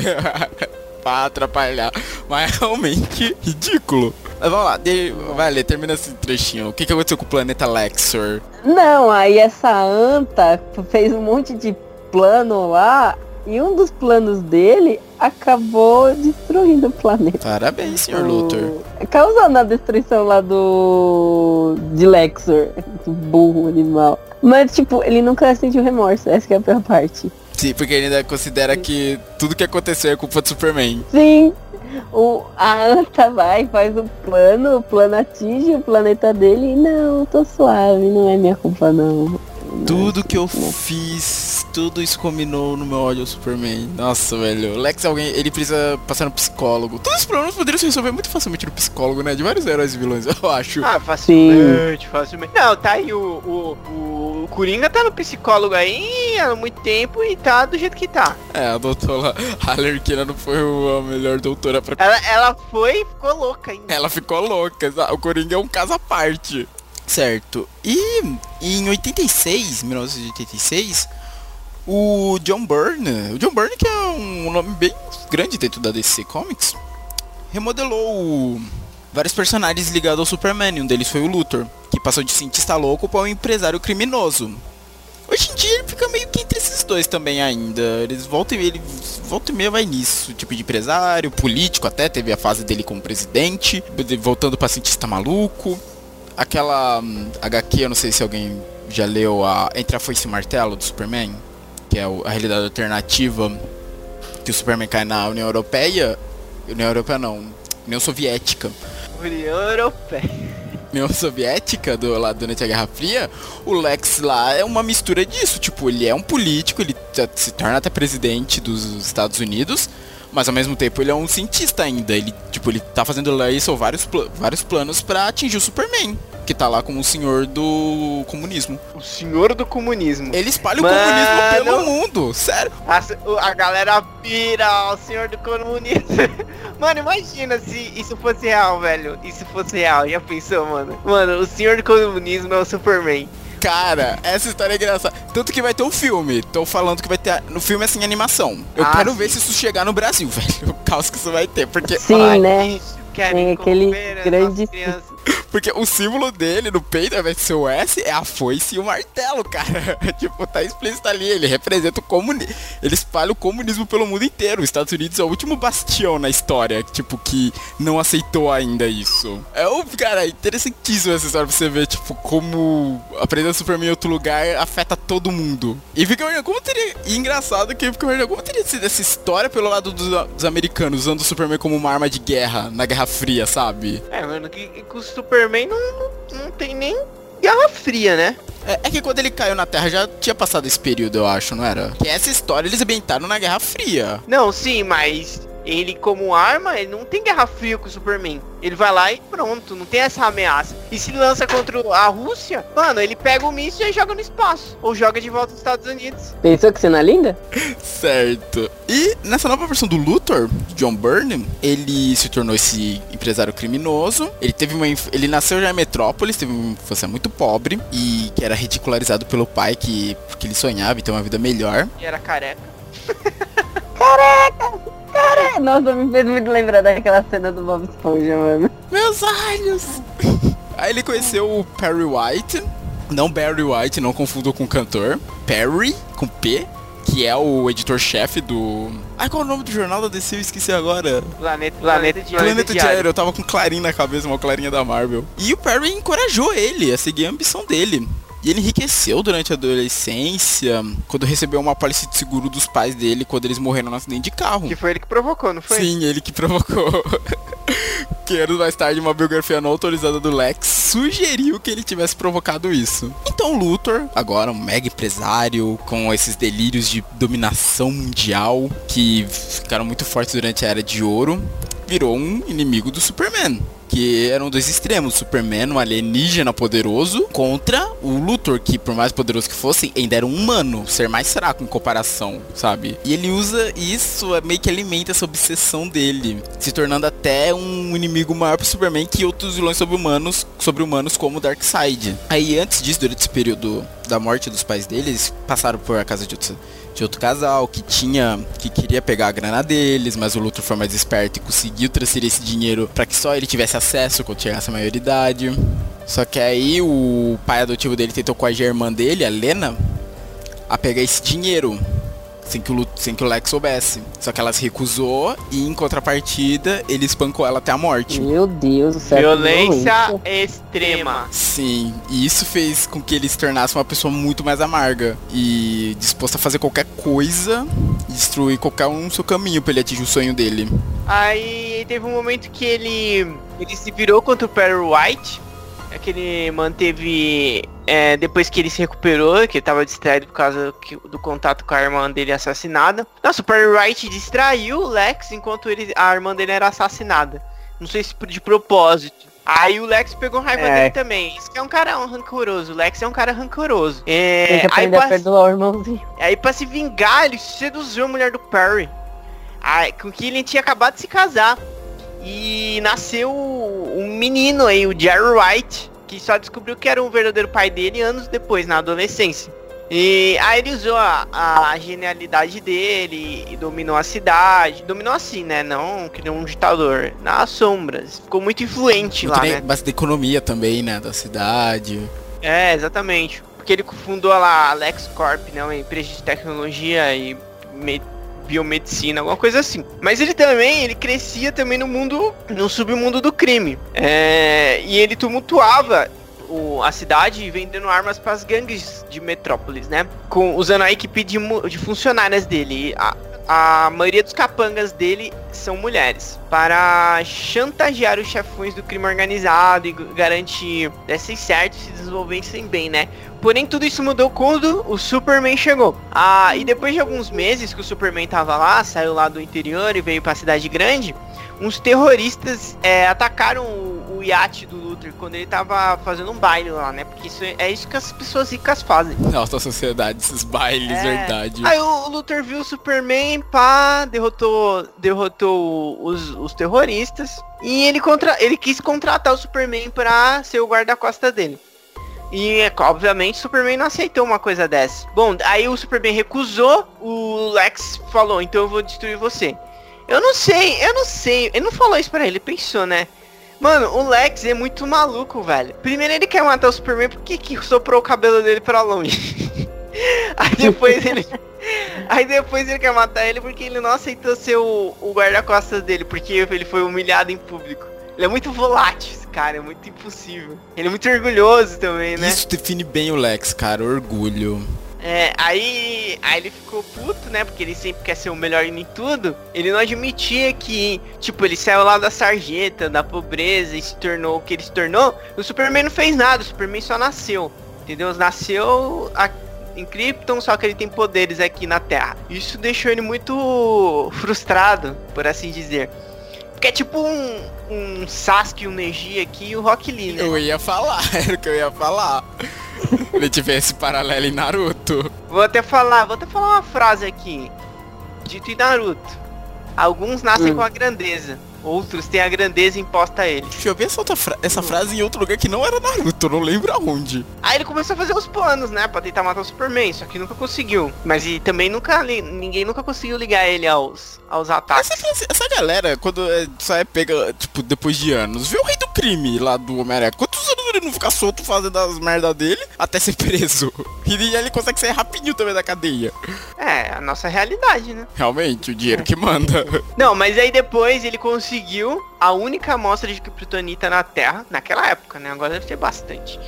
pra atrapalhar. Mas é realmente ridículo. Mas vamos lá, de... vai ler, termina esse trechinho. O que, que aconteceu com o planeta Lexor? Não, aí essa anta fez um monte de plano lá e um dos planos dele acabou destruindo o planeta. Parabéns, senhor Luthor. Causando a destruição lá do. de Lexor. Burro animal. Mas, tipo, ele nunca sentiu remorso. Essa que é a pior parte. Sim, porque ele ainda considera que tudo que aconteceu é culpa do Superman. Sim, o, a anta vai, faz o plano, o plano atinge o planeta dele e não, tô suave, não é minha culpa não. Tudo que eu Não. fiz, tudo isso combinou no meu ódio ao Superman. Nossa, velho. O Lex alguém, ele precisa passar no psicólogo. Todos os problemas poderiam se resolver muito facilmente no psicólogo, né? De vários heróis e vilões, eu acho. Ah, facilmente, facilmente. Não, tá aí o, o, o, o Coringa tá no psicólogo aí há muito tempo e tá do jeito que tá. É, a doutora Alerquina não foi a melhor doutora pra. Ela, ela foi e ficou louca ainda. Ela ficou louca. O Coringa é um caso à parte. Certo. E em 86, 1986, o John Byrne, o John Byrne que é um nome bem grande dentro da DC Comics, remodelou vários personagens ligados ao Superman. Um deles foi o Luthor, que passou de cientista louco para um empresário criminoso. Hoje em dia ele fica meio que entre esses dois também ainda. Eles voltam e ele volta e meia vai nisso, tipo de empresário, político até, teve a fase dele como presidente, de- voltando pra cientista maluco. Aquela hum, HQ, eu não sei se alguém já leu a Entre a Foice e o Martelo do Superman, que é a realidade alternativa que o Superman cai na União Europeia. União Europeia não, União Soviética. União Europeia. União Soviética, do, lá durante a Guerra Fria, o Lex lá é uma mistura disso. Tipo, ele é um político, ele se torna até presidente dos Estados Unidos, mas ao mesmo tempo ele é um cientista ainda. Ele, tipo, ele tá fazendo lá isso, vários, pla- vários planos pra atingir o Superman, que tá lá como o senhor do comunismo. O senhor do comunismo. Ele espalha o Mano! comunismo pelo mundo, sério. A, o- a galera pira o senhor do comunismo. Mano, imagina se isso fosse real, velho. Isso fosse real. Já pensou, mano? Mano, o senhor do comunismo é o Superman. Cara, essa história é engraçada. Tanto que vai ter um filme. Tô falando que vai ter. No filme assim, animação. Eu Ah, quero sim. ver se isso chegar no Brasil, velho. O caos que isso vai ter. Porque Sim, Ai, né? Tem aquele grande-. Porque o símbolo dele no peito, ao invés de ser o S, é a foice e o martelo, cara. tipo, tá explícito ali. Ele representa o comunismo. Ele espalha o comunismo pelo mundo inteiro. Os Estados Unidos é o último bastião na história, tipo, que não aceitou ainda isso. É o, cara, é interessantíssimo essa história pra você ver, tipo, como aprender Superman em outro lugar afeta todo mundo. E fica como teria. E engraçado que fica como teria sido essa história pelo lado dos, dos americanos, usando o Superman como uma arma de guerra na Guerra Fria, sabe? É, mano, que, que o Superman não, não, não tem nem Guerra Fria, né? É, é, que quando ele caiu na Terra já tinha passado esse período, eu acho, não era? Que essa história eles ambientaram na Guerra Fria. Não, sim, mas ele como arma, ele não tem guerra fria com o Superman. Ele vai lá e pronto, não tem essa ameaça. E se lança contra a Rússia, mano, ele pega o míssil e joga no espaço. Ou joga de volta nos Estados Unidos. Pensou que cena linda? certo. E nessa nova versão do Luthor, John Byrne, ele se tornou esse empresário criminoso. Ele teve uma. Ele nasceu já em Metrópolis, teve uma infância muito pobre. E que era ridicularizado pelo pai, que, que ele sonhava em ter uma vida melhor. E era careca. careca! Cara, nossa, me fez muito lembrar daquela cena do Bob Esponja, mano. Meus olhos! Aí ele conheceu o Perry White. Não Barry White, não confundo com o cantor. Perry, com P, que é o editor-chefe do. Ai, qual é o nome do jornal da DC? Eu esqueci agora. Planeta, Planeta, Planeta, Planeta Diário. Diário. Eu tava com Clarim na cabeça, uma Clarinha da Marvel. E o Perry encorajou ele a seguir a ambição dele. E ele enriqueceu durante a adolescência, quando recebeu uma apólice de seguro dos pais dele quando eles morreram no acidente de carro. Que foi ele que provocou, não foi? Sim, ele que provocou. que anos mais tarde, uma biografia não autorizada do Lex sugeriu que ele tivesse provocado isso. Então Luthor, agora um mega empresário, com esses delírios de dominação mundial que ficaram muito fortes durante a Era de Ouro, virou um inimigo do Superman que eram dois extremos, Superman, um alienígena poderoso, contra o Luthor, que por mais poderoso que fosse, ainda era um humano, ser mais fraco em comparação, sabe? E ele usa isso, é meio que alimenta essa obsessão dele, se tornando até um inimigo maior pro Superman que outros vilões sobre-humanos, sobre-humanos como Darkseid. Aí antes disso, durante esse período da morte dos pais deles, passaram por a casa de outros de outro casal que tinha que queria pegar a grana deles, mas o Luthor foi mais esperto e conseguiu transferir esse dinheiro para que só ele tivesse acesso quando chegasse a maioridade. Só que aí o pai adotivo dele tentou com a irmã dele, a Lena, a pegar esse dinheiro sem que, o, sem que o Lex soubesse. Só que ela se recusou e em contrapartida ele espancou ela até a morte. Meu Deus do céu. Violência extrema. Sim, e isso fez com que ele se tornasse uma pessoa muito mais amarga e disposta a fazer qualquer coisa e destruir qualquer um seu caminho para ele atingir o sonho dele. Aí teve um momento que ele ele se virou contra o Perry White é que ele manteve. É, depois que ele se recuperou, que ele tava distraído por causa do contato com a irmã dele assassinada. Nossa, o Perry Wright distraiu o Lex enquanto ele, a irmã dele era assassinada. Não sei se de propósito. Aí o Lex pegou raiva é. dele também. Isso que é um cara um rancoroso. O Lex é um cara rancoroso. É, Tem que aí pra, a perdoar o irmãozinho. Aí pra se vingar, ele seduziu a mulher do Perry. Aí, com que ele tinha acabado de se casar. E nasceu um menino aí, o Jerry Wright, que só descobriu que era o verdadeiro pai dele anos depois, na adolescência. E aí ele usou a, a genialidade dele e dominou a cidade. Dominou assim, né? Não que um ditador. Nas sombras. Ficou muito influente muito lá, né? Base da economia também, né? Da cidade. É, exatamente. Porque ele fundou lá a LexCorp, né? Uma empresa de tecnologia e biomedicina, alguma coisa assim. Mas ele também, ele crescia também no mundo, no submundo do crime. É, e ele tumultuava o, a cidade vendendo armas para as gangues de Metrópolis, né? Com, usando a equipe de, de funcionárias dele. A, a maioria dos capangas dele são mulheres. Para chantagear os chefões do crime organizado e garantir dessem certo se desenvolvessem bem, né? Porém, tudo isso mudou quando o Superman chegou. Ah, e depois de alguns meses que o Superman tava lá, saiu lá do interior e veio para a cidade grande, uns terroristas é, atacaram o, o, iate do Luthor quando ele tava fazendo um baile lá, né? Porque isso é isso que as pessoas ricas fazem. Nossa sociedade, esses bailes, é... verdade. Aí o, Luthor viu o Superman, pá, derrotou, derrotou os, os terroristas. E ele, contra, ele quis contratar o Superman pra ser o guarda-costa dele. E, obviamente, o Superman não aceitou uma coisa dessa. Bom, aí o Superman recusou, o Lex falou, então eu vou destruir você. Eu não sei, eu não sei. Ele não falou isso pra ele, ele pensou, né? Mano, o Lex é muito maluco, velho. Primeiro ele quer matar o Superman porque que soprou o cabelo dele pra longe. Aí depois ele. Aí depois ele quer matar ele porque ele não aceitou ser o, o guarda-costas dele, porque ele foi humilhado em público. Ele é muito volátil, esse cara, é muito impossível. Ele é muito orgulhoso também, né? Isso define bem o Lex, cara, orgulho. É, aí, aí ele ficou puto, né? Porque ele sempre quer ser o melhor em tudo. Ele não admitia que, tipo, ele saiu lá da sarjeta, da pobreza e se tornou o que ele se tornou. O Superman não fez nada, o Superman só nasceu. Entendeu? Nasceu a, em Krypton, só que ele tem poderes aqui na Terra. Isso deixou ele muito frustrado, por assim dizer. Porque é tipo um, um Sasuke, um Neji aqui e o Rock Lee, né? Eu ia falar, era o que eu ia falar. Ele tiver esse paralelo em Naruto. Vou até falar, vou até falar uma frase aqui. Dito em Naruto. Alguns nascem Hum. com a grandeza, outros têm a grandeza imposta a eles. Deixa eu ver essa, outra fra- essa frase em outro lugar que não era Naruto, não lembro aonde. Aí ele começou a fazer os planos, né, Pra tentar matar o Superman, só que nunca conseguiu. Mas e também nunca ninguém nunca conseguiu ligar ele aos aos ataques. Essa, essa- galera, quando é, só é pega, tipo, depois de anos, vê o rei do crime lá do Homem-Aranha. Quantos ele não fica solto fazendo as merdas dele até ser preso? E ele consegue sair rapidinho também da cadeia. É, a nossa realidade, né? Realmente, o dinheiro que manda. Não, mas aí depois ele conseguiu a única amostra de kryptonita na Terra, naquela época, né? Agora deve ter bastante.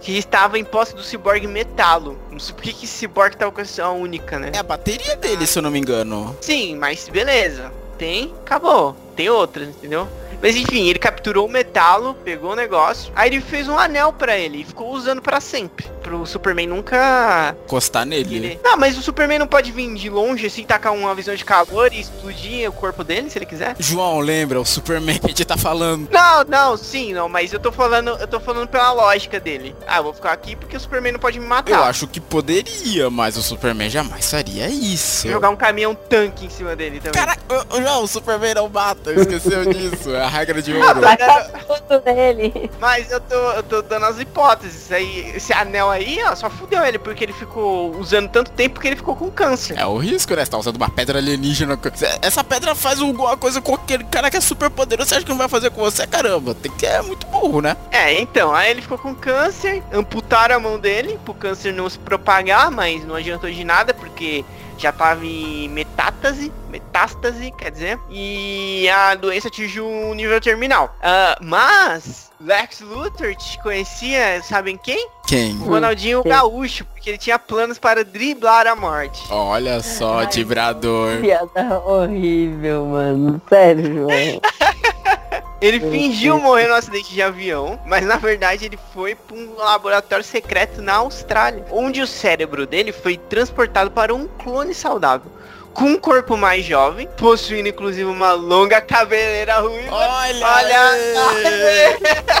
Que estava em posse do ciborgue Metalo. Não sei por que ciborgue tava com essa única, né? É a bateria dele, se eu não me engano. Sim, mas beleza. Tem, acabou. Tem outras, entendeu? Mas enfim, ele capturou o metalo, pegou o negócio, aí ele fez um anel pra ele e ficou usando pra sempre. Pro Superman nunca. Encostar nele. Ele... Não, mas o Superman não pode vir de longe assim, tacar uma visão de calor e explodir o corpo dele, se ele quiser? João, lembra? O Superman que a gente tá falando. Não, não, sim, não, mas eu tô falando, eu tô falando pela lógica dele. Ah, eu vou ficar aqui porque o Superman não pode me matar. Eu acho que poderia, mas o Superman jamais faria isso. Jogar um caminhão tanque em cima dele também. Cara, João, o Superman não mata, esqueceu disso. A regra de Ah, ouro. mas- Tacar tudo nele. Mas eu tô, eu tô dando as hipóteses. Isso Aí, esse anel aí, ó, só fudeu ele, porque ele ficou usando tanto tempo que ele ficou com câncer. É o risco, né? Você tá usando uma pedra alienígena. Essa pedra faz alguma coisa com aquele cara que é super poderoso. Você acha que não vai fazer com você? Caramba, tem que é muito burro, né? É, então, aí ele ficou com câncer, amputaram a mão dele pro câncer não se propagar, mas não adiantou de nada, porque já tava em metástase, metástase, quer dizer, e a doença atingiu um nível terminal. Ah, mas Lex Luthor te conhecia, sabem quem? Quem? O Ronaldinho Sim. Gaúcho, porque ele tinha planos para driblar a morte. Olha só, Ai. vibrador. Piada horrível, mano. Sério, João. Ele fingiu morrer no acidente de avião, mas na verdade ele foi para um laboratório secreto na Austrália, onde o cérebro dele foi transportado para um clone saudável. Com um corpo mais jovem, possuindo inclusive uma longa cabeleira ruiva. Olha, Olha!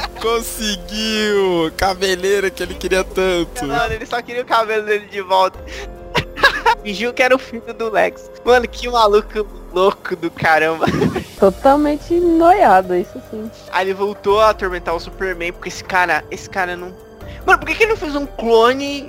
Conseguiu! Cabeleira que ele queria tanto. Mano, ele só queria o cabelo dele de volta. Fingiu que era o filho do Lex. Mano, que maluco louco do caramba. Totalmente noiado, isso sim. Aí ele voltou a atormentar o Superman, porque esse cara, esse cara não. Mano, por que, que ele não fez um clone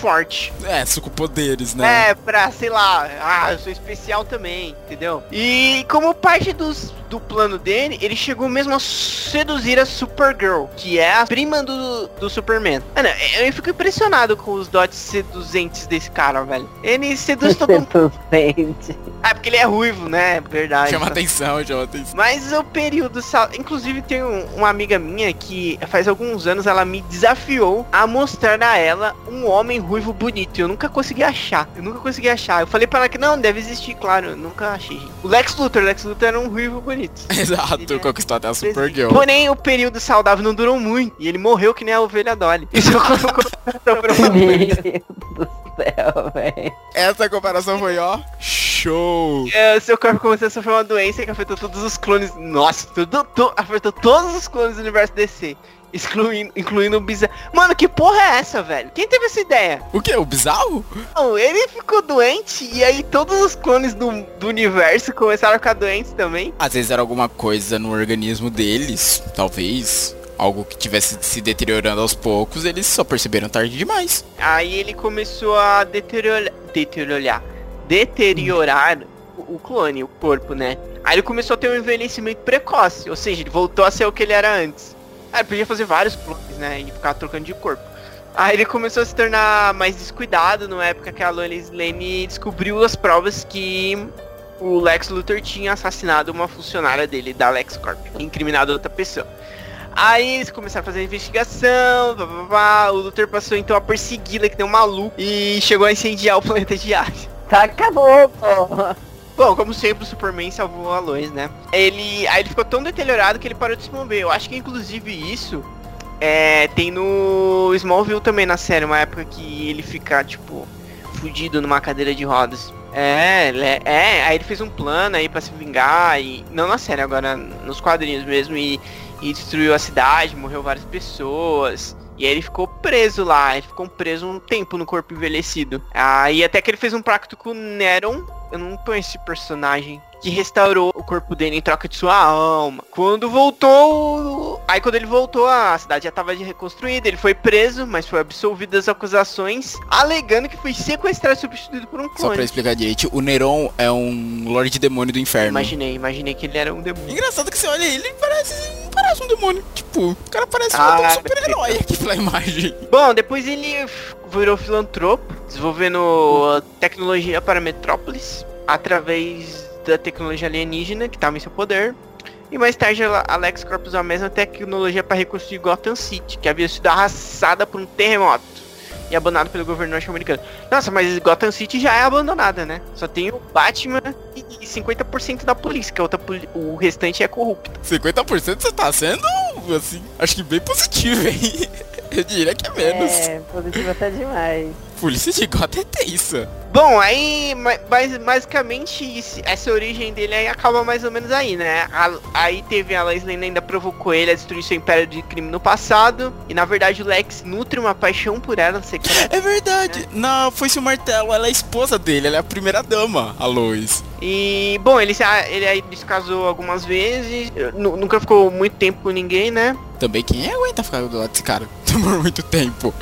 forte? É, com poderes, né? É, pra, sei lá, ah, eu sou especial também, entendeu? E como parte dos, do plano dele, ele chegou mesmo a seduzir a Supergirl, que é a prima do, do Superman. Mano, eu fico impressionado com os dotes seduzentes desse cara, velho. Ele seduz todo mundo. Seduzente. Ah, porque ele é ruivo, né? Verdade. Chama atenção, chama atenção. Mas o período. sal- Inclusive, tem um- uma amiga minha que faz alguns anos ela me desafiou a mostrar a ela um homem ruivo bonito. Eu nunca consegui achar. Eu nunca consegui achar. Eu falei pra ela que não, deve existir, claro. Eu nunca achei. O Lex Luthor, o Lex Luthor era um ruivo bonito. Exato, Ele é- conquistou até a Supergirl. Porém, o período saudável não durou muito. E ele morreu que nem a ovelha Dolly. Isso colocou pra uma Meu ovelha. Deus do céu, velho. Essa comparação foi, ó, show. É, seu corpo começou a sofrer uma doença que afetou todos os clones. Nossa, tudo, tu- afetou todos os clones do universo DC. Excluindo, incluindo o Bizarro. Mano, que porra é essa, velho? Quem teve essa ideia? O que? O bizarro? Não, ele ficou doente e aí todos os clones do, do universo começaram a ficar doentes também. Às vezes era alguma coisa no organismo deles, talvez. Algo que tivesse se deteriorando aos poucos, eles só perceberam tarde demais. Aí ele começou a deteriorar. Deteriorar. Deteriorar o clone, o corpo, né? Aí ele começou a ter um envelhecimento precoce, ou seja, ele voltou a ser o que ele era antes. Aí ele podia fazer vários clones, né? E ficar trocando de corpo. Aí ele começou a se tornar mais descuidado numa época que a Lois Lane descobriu as provas que o Lex Luthor tinha assassinado uma funcionária dele, da LexCorp, incriminado outra pessoa. Aí eles começaram a fazer a investigação, blá, blá, blá. o Luthor passou então a persegui-la que nem um maluco e chegou a incendiar o planeta de Ares. Tá, acabou, porra. Bom, como sempre, o Superman salvou a Lois, né? Ele, aí ele ficou tão deteriorado que ele parou de se mover. Eu acho que inclusive isso é, tem no Smallville também na série, uma época que ele fica, tipo, fudido numa cadeira de rodas. É, é, aí ele fez um plano aí pra se vingar e. Não na série, agora nos quadrinhos mesmo, e, e destruiu a cidade, morreu várias pessoas. E aí ele ficou preso lá, ele ficou preso um tempo no corpo envelhecido. Aí até que ele fez um pacto com o Neron. Eu não conheço esse personagem. Que restaurou o corpo dele em troca de sua alma. Quando voltou. Aí quando ele voltou, a cidade já estava reconstruída. Ele foi preso, mas foi absolvido das acusações, alegando que foi sequestrado e substituído por um Só clone. pra explicar direito, o Neron é um Lorde Demônio do Inferno. Imaginei, imaginei que ele era um demônio. Engraçado que você olha ele, ele parece, parece um demônio. Tipo, o cara parece Ah, um super-herói aqui pela imagem. Bom, depois ele virou filantropo, desenvolvendo tecnologia para Metrópolis, através da tecnologia alienígena que estava em seu poder. E mais tarde a a LexCorp usou a mesma tecnologia para reconstruir Gotham City, que havia sido arrasada por um terremoto e abandonada pelo governo norte-americano. Nossa, mas Gotham City já é abandonada, né? Só tem o Batman e 50% da polícia, que a outra poli- o restante é corrupto. 50% você tá sendo, assim, acho que bem positivo, hein? Eu diria que é menos. É, positivo até demais. Polícia de Gotham é tensa. Bom, aí, ma- mas basicamente essa origem dele aí acaba mais ou menos aí, né? A- aí teve a Lois Lane ainda provocou ele a destruir seu império de crime no passado. E na verdade o Lex nutre uma paixão por ela secreta. É verdade. Não, foi-se o martelo, ela é a esposa dele, ela é a primeira dama, a Lois. E, bom, ele, se- ele aí se casou algumas vezes, nu- nunca ficou muito tempo com ninguém, né? Também quem aguenta ficar do lado desse cara por muito tempo?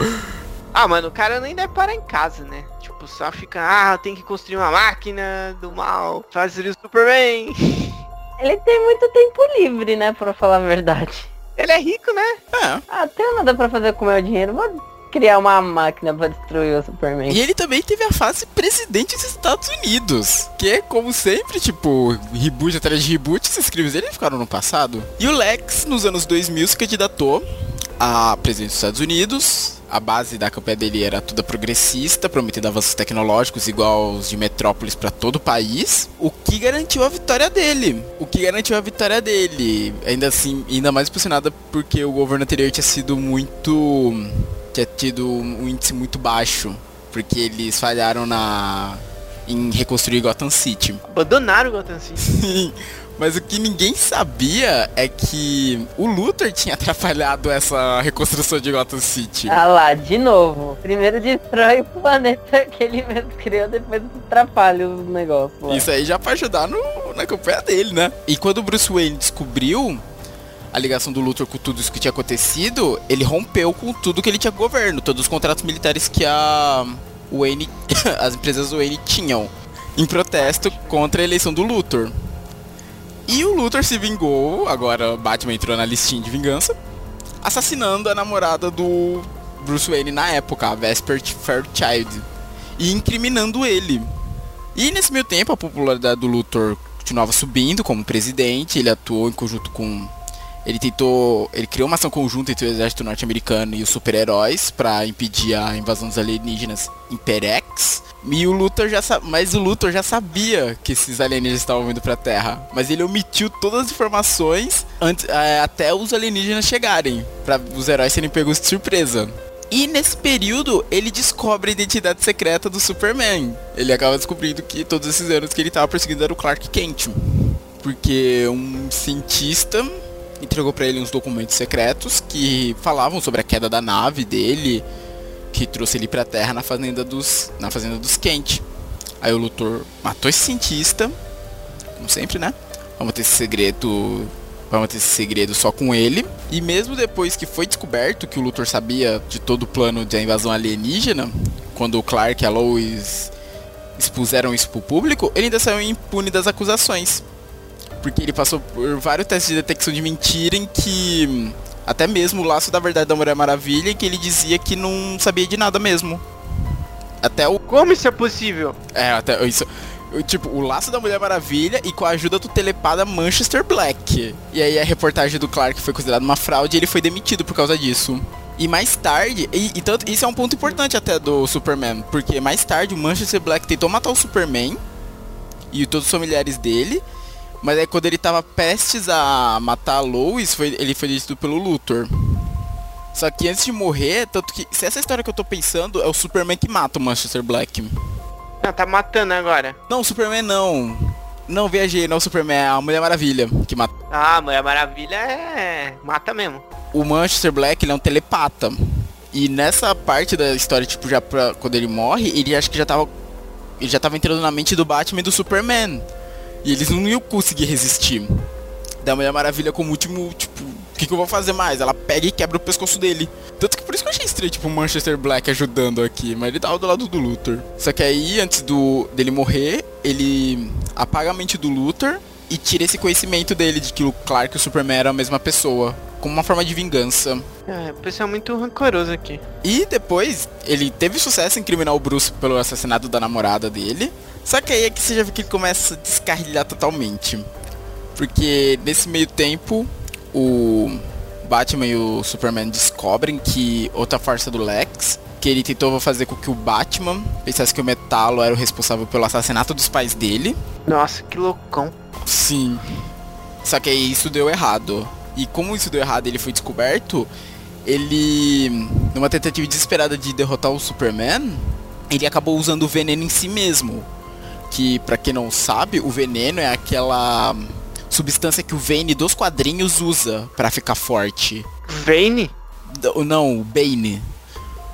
Ah, mano, o cara nem deve parar em casa, né? Tipo, só fica, ah, tem que construir uma máquina do mal, fazer o Superman. Ele tem muito tempo livre, né, pra falar a verdade. Ele é rico, né? É. Ah, tenho nada pra fazer com o meu dinheiro, vou criar uma máquina pra destruir o Superman. E ele também teve a fase presidente dos Estados Unidos. Que é como sempre, tipo, reboot atrás de reboot, esses crimes dele ficaram no passado. E o Lex, nos anos 2000, se candidatou a presidente dos Estados Unidos. A base da campanha dele era toda progressista, prometendo avanços tecnológicos igual os de Metrópolis para todo o país. O que garantiu a vitória dele. O que garantiu a vitória dele. Ainda assim, ainda mais impulsionada porque o governo anterior tinha sido muito tinha tido um índice muito baixo, porque eles falharam na em reconstruir Gotham City. Abandonaram o Gotham City. Sim, mas o que ninguém sabia é que o Luthor tinha atrapalhado essa reconstrução de Gotham City. Ah lá, de novo. Primeiro destrói o planeta que ele mesmo criou, depois atrapalha os negócios. lá. Isso aí já pra ajudar no, na campanha dele, né? E quando o Bruce Wayne descobriu a ligação do Luthor com tudo isso que tinha acontecido, ele rompeu com tudo que ele tinha governo, todos os contratos militares que a Wayne, as empresas Wayne tinham, em protesto contra a eleição do Luthor. E o Luthor se vingou, agora Batman entrou na listinha de vingança, assassinando a namorada do Bruce Wayne na época, a Vesper Fairchild, e incriminando ele. E nesse meio tempo a popularidade do Luthor continuava subindo como presidente, ele atuou em conjunto com ele tentou, ele criou uma ação conjunta entre o exército norte-americano e os super-heróis para impedir a invasão dos alienígenas em Perex. E o Luthor já mas o Luthor já sabia que esses alienígenas estavam vindo para a Terra, mas ele omitiu todas as informações antes, é, até os alienígenas chegarem, para os heróis serem pegos de surpresa. E nesse período, ele descobre a identidade secreta do Superman. Ele acaba descobrindo que todos esses anos que ele estava perseguindo era o Clark Kent. Porque um cientista entregou para ele uns documentos secretos que falavam sobre a queda da nave dele, que trouxe ele pra Terra na fazenda dos na fazenda dos Kent. Aí o Luthor matou esse cientista, como sempre, né? Vamos ter esse segredo, vamos ter esse segredo só com ele. E mesmo depois que foi descoberto que o Luthor sabia de todo o plano de invasão alienígena, quando o Clark, a Lois expuseram isso pro público, ele ainda saiu impune das acusações. Porque ele passou por vários testes de detecção de mentira em que até mesmo o laço da verdade da Mulher Maravilha, que ele dizia que não sabia de nada mesmo. Até o. Como isso é possível? É, até isso. Tipo, o laço da Mulher Maravilha e com a ajuda do telepada Manchester Black. E aí a reportagem do Clark foi considerada uma fraude e ele foi demitido por causa disso. E mais tarde, e, e tanto, isso é um ponto importante até do Superman, porque mais tarde o Manchester Black tentou matar o Superman e todos os familiares dele, mas aí quando ele tava prestes a matar a Lois, foi, ele foi demitido pelo Luthor. Só que antes de morrer, tanto que se essa história que eu tô pensando é o Superman que mata o Manchester Black. Ah, tá matando agora. Não, o Superman não. Não, viajei, não o Superman, é a Mulher Maravilha que mata. Ah, Mulher Maravilha é. Mata mesmo. O Manchester Black, ele é um telepata. E nessa parte da história, tipo, já pra, quando ele morre, ele acho que já tava. Ele já tava entrando na mente do Batman e do Superman. E eles não iam conseguir resistir. Da Mulher Maravilha como último, tipo, o que, que eu vou fazer mais? Ela pega e quebra o pescoço dele. Tanto que por isso que eu achei estranho, tipo, o Manchester Black ajudando aqui. Mas ele tava do lado do Luthor. Só que aí, antes do dele morrer, ele apaga a mente do Luthor e tira esse conhecimento dele de que o Clark e o Superman eram a mesma pessoa. Como uma forma de vingança. É, o pessoal é muito rancoroso aqui. E depois, ele teve sucesso em incriminar o Bruce pelo assassinato da namorada dele. Só que aí é que você já vê que ele começa a descarrilhar totalmente. Porque nesse meio tempo, o Batman e o Superman descobrem que outra farsa do Lex, que ele tentou fazer com que o Batman pensasse que o Metalo era o responsável pelo assassinato dos pais dele. Nossa, que loucão. Sim. Só que aí isso deu errado. E como isso deu errado e ele foi descoberto, ele, numa tentativa desesperada de derrotar o Superman, ele acabou usando o veneno em si mesmo. Que, pra quem não sabe, o veneno é aquela substância que o Vane dos quadrinhos usa pra ficar forte. Vane? Não, o Bane.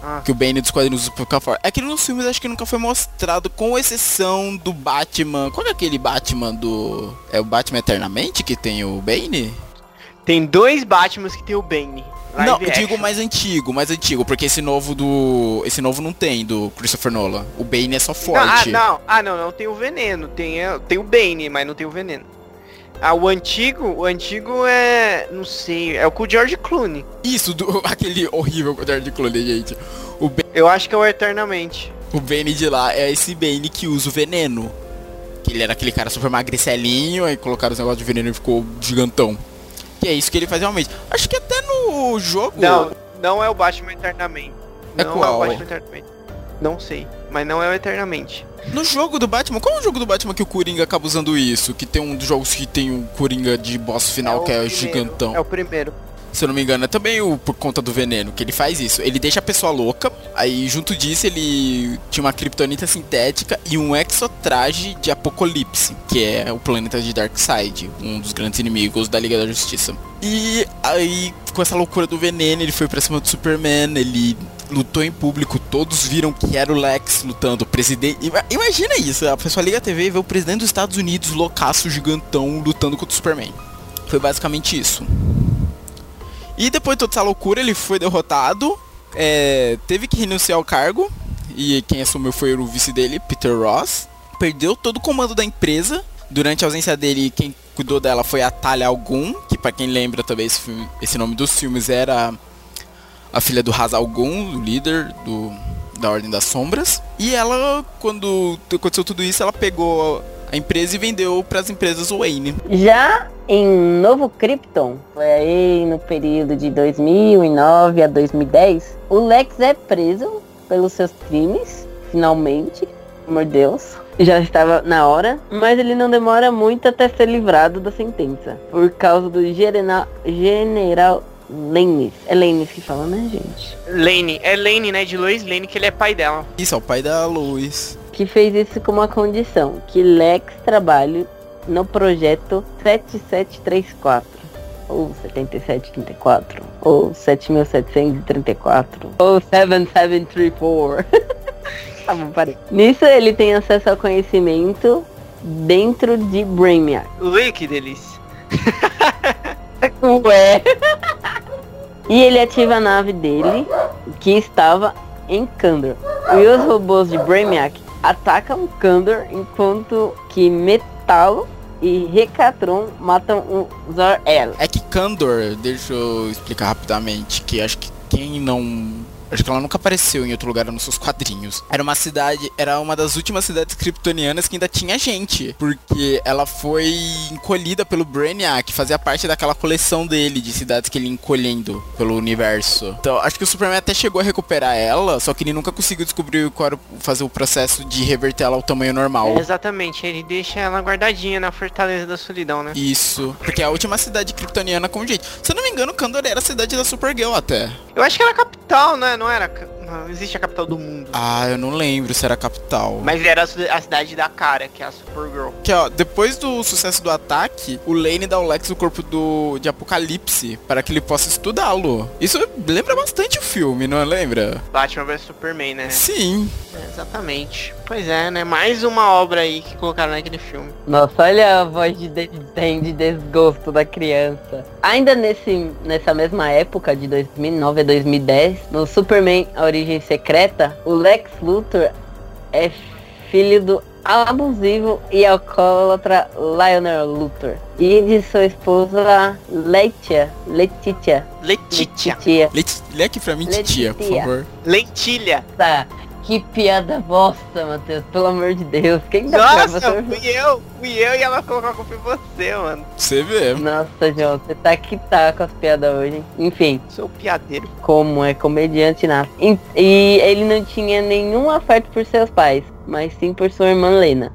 Ah. Que o Bane dos quadrinhos usa pra ficar forte. É que nos filmes acho que nunca foi mostrado, com exceção do Batman. Qual é aquele Batman do. É o Batman Eternamente que tem o Bane? Tem dois Batmans que tem o Bane. Não, Live digo action. mais antigo, mais antigo, porque esse novo do. Esse novo não tem, do Christopher Nolan. O Bane é só Não, ah, forte. não, ah, não, não tem o veneno. Tem, é, tem o Bane, mas não tem o veneno. Ah, o antigo, o antigo é. Não sei, é o com o George Clooney. Isso, do, aquele horrível George de Clooney, gente. O, Ba- Eu acho que é o Eternamente. o Bane de lá é esse Bane que usa o veneno. Que ele era aquele cara super magricelinho, aí colocaram os negócios de veneno e ficou gigantão. É isso que ele faz realmente. Acho que até no jogo. Não, não é o Batman Eternamente. É não qual? é o Batman Eternamente. Não sei, mas não é o Eternamente. No jogo do Batman, qual é o jogo do Batman que o Coringa acaba usando isso? Que tem um dos jogos que tem um Coringa de boss final o que é primeiro, gigantão. É o primeiro. Se eu não me engano, é também o por conta do veneno, que ele faz isso. Ele deixa a pessoa louca, aí junto disso ele tinha uma kryptonita sintética e um exotraje de Apocalipse, que é o planeta de Darkseid, um dos grandes inimigos da Liga da Justiça. E aí, com essa loucura do veneno, ele foi pra cima do Superman, ele lutou em público, todos viram que era o Lex lutando, o presidente. Ima- Imagina isso, a pessoa liga a TV e vê o presidente dos Estados Unidos, loucaço, gigantão, lutando contra o Superman. Foi basicamente isso. E depois de toda essa loucura, ele foi derrotado, é, teve que renunciar ao cargo, e quem assumiu foi o vice dele, Peter Ross. Perdeu todo o comando da empresa. Durante a ausência dele, quem cuidou dela foi a Talia Algum, que pra quem lembra também esse, filme- esse nome dos filmes era a filha do Ra's al Ghul, o líder do, da Ordem das Sombras. E ela, quando aconteceu tudo isso, ela pegou a empresa e vendeu para as empresas Wayne. Já em Novo Krypton, foi aí no período de 2009 a 2010, o Lex é preso pelos seus crimes, finalmente, amor de Deus. Já estava na hora, mas ele não demora muito até ser livrado da sentença, por causa do general, general Lanes. É Lanes que fala, né, gente? Lane, é Lane, né? De Lois Lane, que ele é pai dela. Isso, é o pai da Lois. que fez isso com uma condição, que Lex trabalhe no projeto 7734, ou 7734, ou 7734, ou 7734. tá bom, parei. Nisso ele tem acesso ao conhecimento dentro de Brainiac. Ui, que delícia. Ué. e ele ativa a nave dele, que estava em Kandor. E os robôs de Brainiac atacam Kandor enquanto que Metalo e Recatron matam o Zor-El. É que Kandor, deixa eu explicar rapidamente, que acho que quem não Acho que ela nunca apareceu em outro lugar nos seus quadrinhos. Era uma cidade, era uma das últimas cidades kryptonianas que ainda tinha gente. Porque ela foi encolhida pelo Brainiac, que fazia parte daquela coleção dele de cidades que ele ia encolhendo pelo universo. Então, acho que o Superman até chegou a recuperar ela, só que ele nunca conseguiu descobrir qual era, fazer o processo de reverter ela ao tamanho normal. É, exatamente, ele deixa ela guardadinha na Fortaleza da Solidão, né? Isso, porque é a última cidade kryptoniana com gente. Não me engano, Kandor era a cidade da Supergirl até. Eu acho que era a capital, né? não era. Não existe a capital do mundo. Ah, eu não lembro se era a capital. Mas era a cidade da cara, que é a Supergirl. Que ó, depois do sucesso do ataque, o Lane dá ao Lex o corpo do de Apocalipse para que ele possa estudá-lo. Isso lembra bastante o filme, não lembra? Batman vs Superman, né? Sim. É, exatamente. Pois é, né? Mais uma obra aí que colocaram naquele filme. Nossa, olha a voz de, de, de desgosto da criança. Ainda nesse, nessa mesma época, de 2009 a 2010, no Superman A Origem Secreta, o Lex Luthor é filho do abusivo e alcoólatra Lionel Luthor e de sua esposa Letia, Letitia. Letitia. Letitia. Aqui pra mim, titia, por favor. Lentilha. Tá. Que piada bosta, Matheus. Pelo amor de Deus. Quem dá Nossa, pra você? fui eu. Fui eu e ela colocou a culpa em você, mano. Você vê. Nossa, João. Você tá que tá com as piadas hoje. Enfim. Sou piadeiro. Como é comediante na. E, e ele não tinha nenhum afeto por seus pais, mas sim por sua irmã Lena.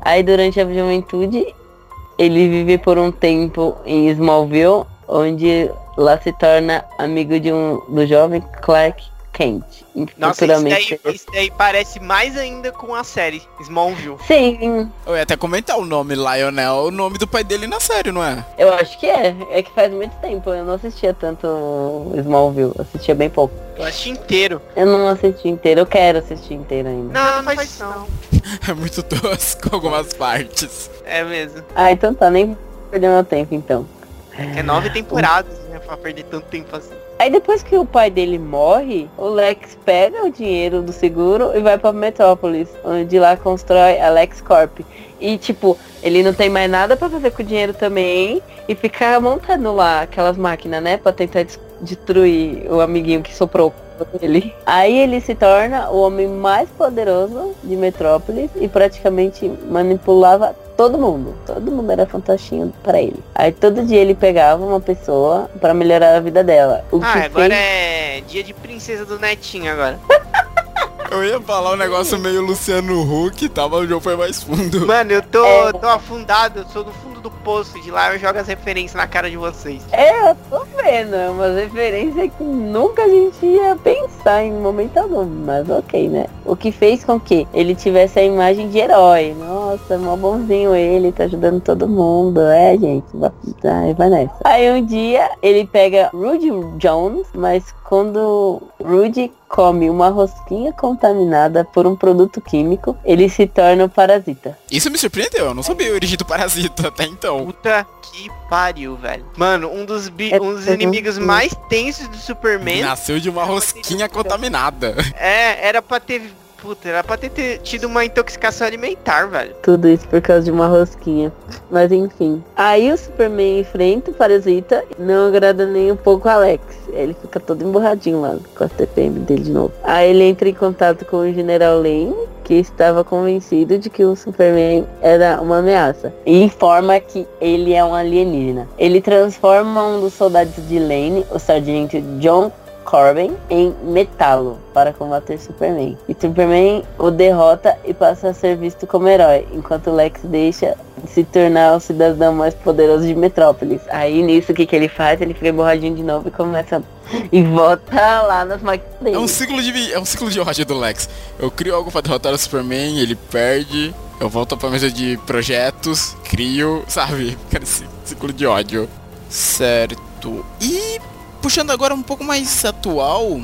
Aí durante a juventude, ele vive por um tempo em Smallville, onde lá se torna amigo de um do jovem Clark Kent. Nossa, isso daí, isso daí, parece mais ainda com a série Smallville. Sim. Eu ia até comentar o nome Lionel, o nome do pai dele na série, não é? Eu acho que é. É que faz muito tempo. Eu não assistia tanto Smallville. Eu assistia bem pouco. Eu assisti inteiro. Eu não assisti inteiro. Eu quero assistir inteiro ainda. Não, não faz não. é muito tosco algumas partes. É mesmo. Ah, então tá. Nem perder meu tempo, então. É nove temporadas, né? Pra perder tanto tempo assim. Aí depois que o pai dele morre, o Lex pega o dinheiro do seguro e vai para Metrópolis, onde lá constrói a Lex Corp. E tipo, ele não tem mais nada para fazer com o dinheiro também e fica montando lá aquelas máquinas, né, para tentar destruir o amiguinho que soprou ele. Aí ele se torna o homem mais poderoso de Metrópolis e praticamente manipulava todo mundo. Todo mundo era fantastinho para ele. Aí todo dia ele pegava uma pessoa para melhorar a vida dela. O ah, agora fez... é dia de princesa do netinho agora. Eu ia falar um negócio meio Luciano Huck, tá? Mas o jogo foi mais fundo. Mano, eu tô, é... tô afundado, eu sou do fundo do poço. De lá eu jogo as referências na cara de vocês. É, eu tô vendo. É uma referência que nunca a gente ia pensar em momento algum. Mas ok, né? O que fez com que ele tivesse a imagem de herói. Nossa, mó bonzinho ele, tá ajudando todo mundo. É, gente, vai, vai nessa. Aí um dia ele pega Rudy Jones, mas quando Rudy come uma rosquinha contaminada por um produto químico, ele se torna um parasita. Isso me surpreendeu, eu não sabia a origem do parasita até então. Puta que pariu, velho. Mano, um dos, é um dos inimigos mais tensos do Superman. Nasceu de uma rosquinha contaminada. É, era pra ter Puta, era pra ter tido uma intoxicação alimentar, velho. Tudo isso por causa de uma rosquinha. Mas enfim. Aí o Superman enfrenta o Parasita não agrada nem um pouco o Alex. Ele fica todo emborradinho lá com a TPM dele de novo. Aí ele entra em contato com o General Lane, que estava convencido de que o Superman era uma ameaça. E informa que ele é um alienígena. Ele transforma um dos soldados de Lane, o sargento John Corbin em Metalo para combater Superman. E Superman o derrota e passa a ser visto como herói, enquanto Lex deixa de se tornar o cidadão mais poderoso de Metrópolis. Aí nisso o que, que ele faz? Ele fica borradinho de novo e começa e volta lá nas máquinas É um ciclo de é um ciclo de ódio do Lex. Eu crio algo para derrotar o Superman, ele perde, eu volto pra mesa de projetos, crio, sabe? Cara, ciclo de ódio. Certo. E puxando agora um pouco mais atual,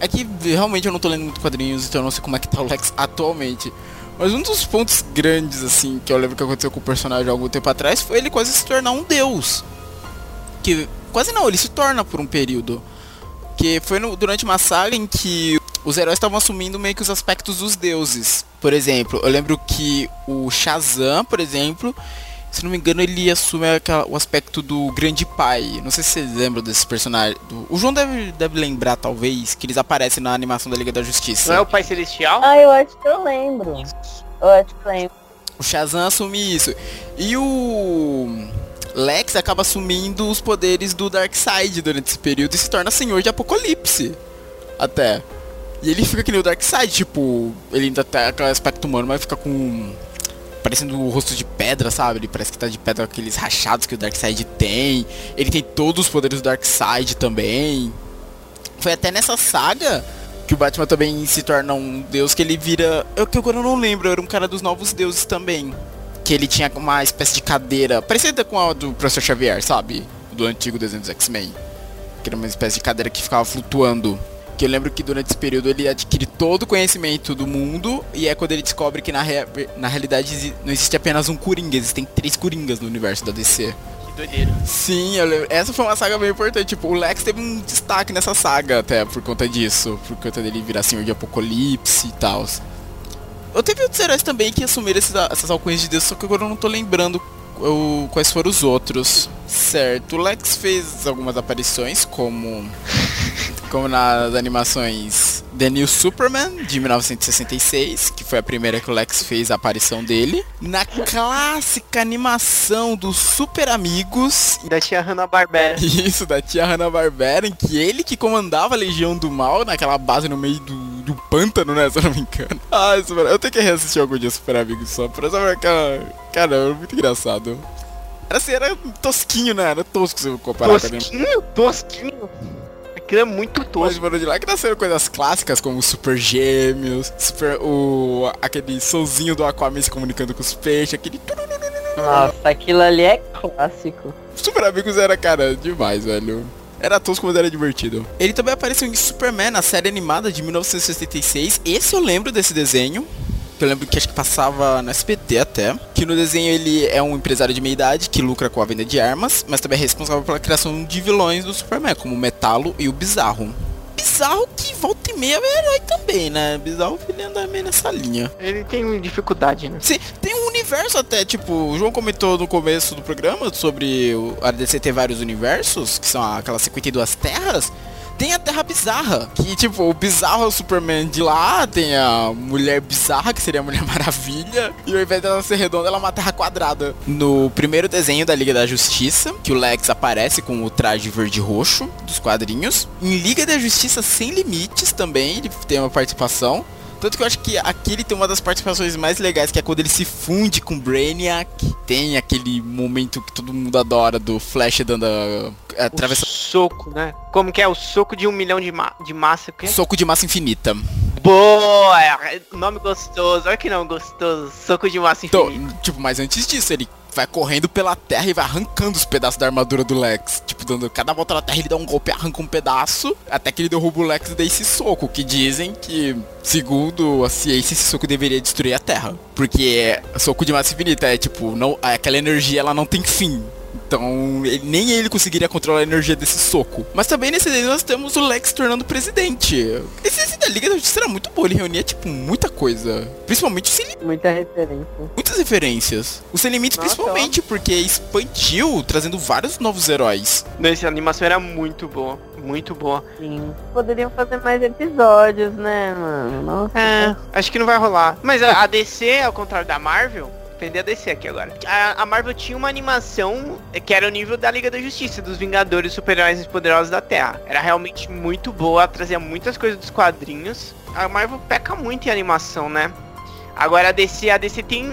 é que realmente eu não tô lendo muito quadrinhos, então eu não sei como é que tá o Lex atualmente. Mas um dos pontos grandes, assim, que eu lembro que aconteceu com o personagem há algum tempo atrás foi ele quase se tornar um deus. Que. Quase não, ele se torna por um período. Que foi no, durante uma saga em que os heróis estavam assumindo meio que os aspectos dos deuses. Por exemplo, eu lembro que o Shazam, por exemplo, se não me engano, ele assume aquela, o aspecto do grande pai. Não sei se vocês lembram desse personagem. Do, o João deve, deve lembrar, talvez, que eles aparecem na animação da Liga da Justiça. Não é o Pai Celestial? Ah, eu acho que eu lembro. Eu acho que eu lembro. O Shazam assume isso. E o Lex acaba assumindo os poderes do Darkseid durante esse período e se torna Senhor de Apocalipse. Até. E ele fica que nem o Darkseid, tipo, ele ainda tem aquele aspecto humano, mas fica com. Parecendo o rosto de pedra, sabe? Ele parece que tá de pedra aqueles rachados que o Darkseid tem. Ele tem todos os poderes do Darkseid também. Foi até nessa saga que o Batman também se torna um deus que ele vira. Eu que agora eu não lembro, era um cara dos novos deuses também. Que ele tinha uma espécie de cadeira, parecida com a do Professor Xavier, sabe? Do antigo desenho dos X-Men. Que era uma espécie de cadeira que ficava flutuando. Que eu lembro que durante esse período ele adquire todo o conhecimento do mundo. E é quando ele descobre que na, rea- na realidade não existe apenas um Coringa, existem três Coringas no universo da DC. Que doideira. Sim, eu lembro. Essa foi uma saga bem importante. Tipo, o Lex teve um destaque nessa saga até por conta disso. Por conta dele virar Senhor de Apocalipse e tal. Eu teve outros heróis também que assumiram esses, essas alcunhas de Deus, só que agora eu não tô lembrando o- quais foram os outros. Certo, o Lex fez algumas aparições, como. Como nas animações The New Superman de 1966, que foi a primeira que o Lex fez a aparição dele. Na clássica animação dos Super Amigos, Da tia Hanna-Barbera. isso, da tia Hanna-Barbera, em que ele que comandava a Legião do Mal naquela base no meio do, do pântano, né, se eu não me engano. Super... eu tenho que reassistir algum dia Super Amigos só pra saber aquela... Caramba, muito engraçado. Era assim, era tosquinho, né? Era tosco se eu comparar com a Tosquinho? Tosquinho? Aquilo é muito Mas tosco. foram de lá que nasceram coisas clássicas como Super Gêmeos, Super. o. aquele solzinho do Aquaman se comunicando com os peixes, aquele. Nossa, aquilo ali é clássico. Super Amigos era, cara, demais, velho. Era tosco, mas era divertido. Ele também apareceu em Superman, na série animada de 1966. Esse eu lembro desse desenho. Que eu lembro que acho que passava no SBT até. Que no desenho ele é um empresário de meia idade que lucra com a venda de armas, mas também é responsável pela criação de vilões do Superman, como o Metalo e o Bizarro. Bizarro que volta e meia é herói também, né? Bizarro ele anda meio nessa linha. Ele tem dificuldade, né? Sim, tem um universo até, tipo, o João comentou no começo do programa sobre a DC ter vários universos, que são aquelas 52 terras. Tem a Terra Bizarra, que tipo, o bizarro é o Superman de lá, tem a Mulher Bizarra, que seria a Mulher Maravilha, e ao invés dela ser redonda, ela é uma terra quadrada. No primeiro desenho da Liga da Justiça, que o Lex aparece com o traje verde roxo dos quadrinhos. Em Liga da Justiça Sem Limites também, ele tem uma participação. Tanto que eu acho que aqui ele tem uma das participações mais legais, que é quando ele se funde com Brainiac. Tem aquele momento que todo mundo adora do Flash dando a, atravessa soco, né? Como que é? O soco de um milhão de, ma de massa. Que? soco de massa infinita. Boa! é, Nome gostoso. Olha que não gostoso. Soco de massa Então, infinita. tipo, mas antes disso, ele vai correndo pela terra e vai arrancando os pedaços da armadura do Lex. Tipo, dando cada volta na terra ele dá um golpe e arranca um pedaço. Até que ele derruba o Lex e dá esse soco. Que dizem que, segundo a ciência, esse soco deveria destruir a terra. Porque é soco de massa infinita é tipo, não, aquela energia ela não tem fim. Então, ele- nem ele conseguiria controlar a energia desse soco. Mas também nesse desenho nós temos o Lex se tornando presidente. Esse desenho da Liga da Justiça era muito bom, ele reunia, tipo, muita coisa. Principalmente o Sem Muita referência. muitas referências. O Sem Limites Nossa, principalmente, porque expandiu, trazendo vários novos heróis. Essa animação era muito boa. Muito boa. Sim. Poderiam fazer mais episódios, né, mano? Nossa. É, acho que não vai rolar. Mas a, a DC, ao contrário da Marvel, defender a DC aqui agora. A, a Marvel tinha uma animação que era o nível da Liga da Justiça, dos Vingadores Super-Heróis Poderosos da Terra. Era realmente muito boa, trazia muitas coisas dos quadrinhos. A Marvel peca muito em animação, né? Agora a DC, a DC tem.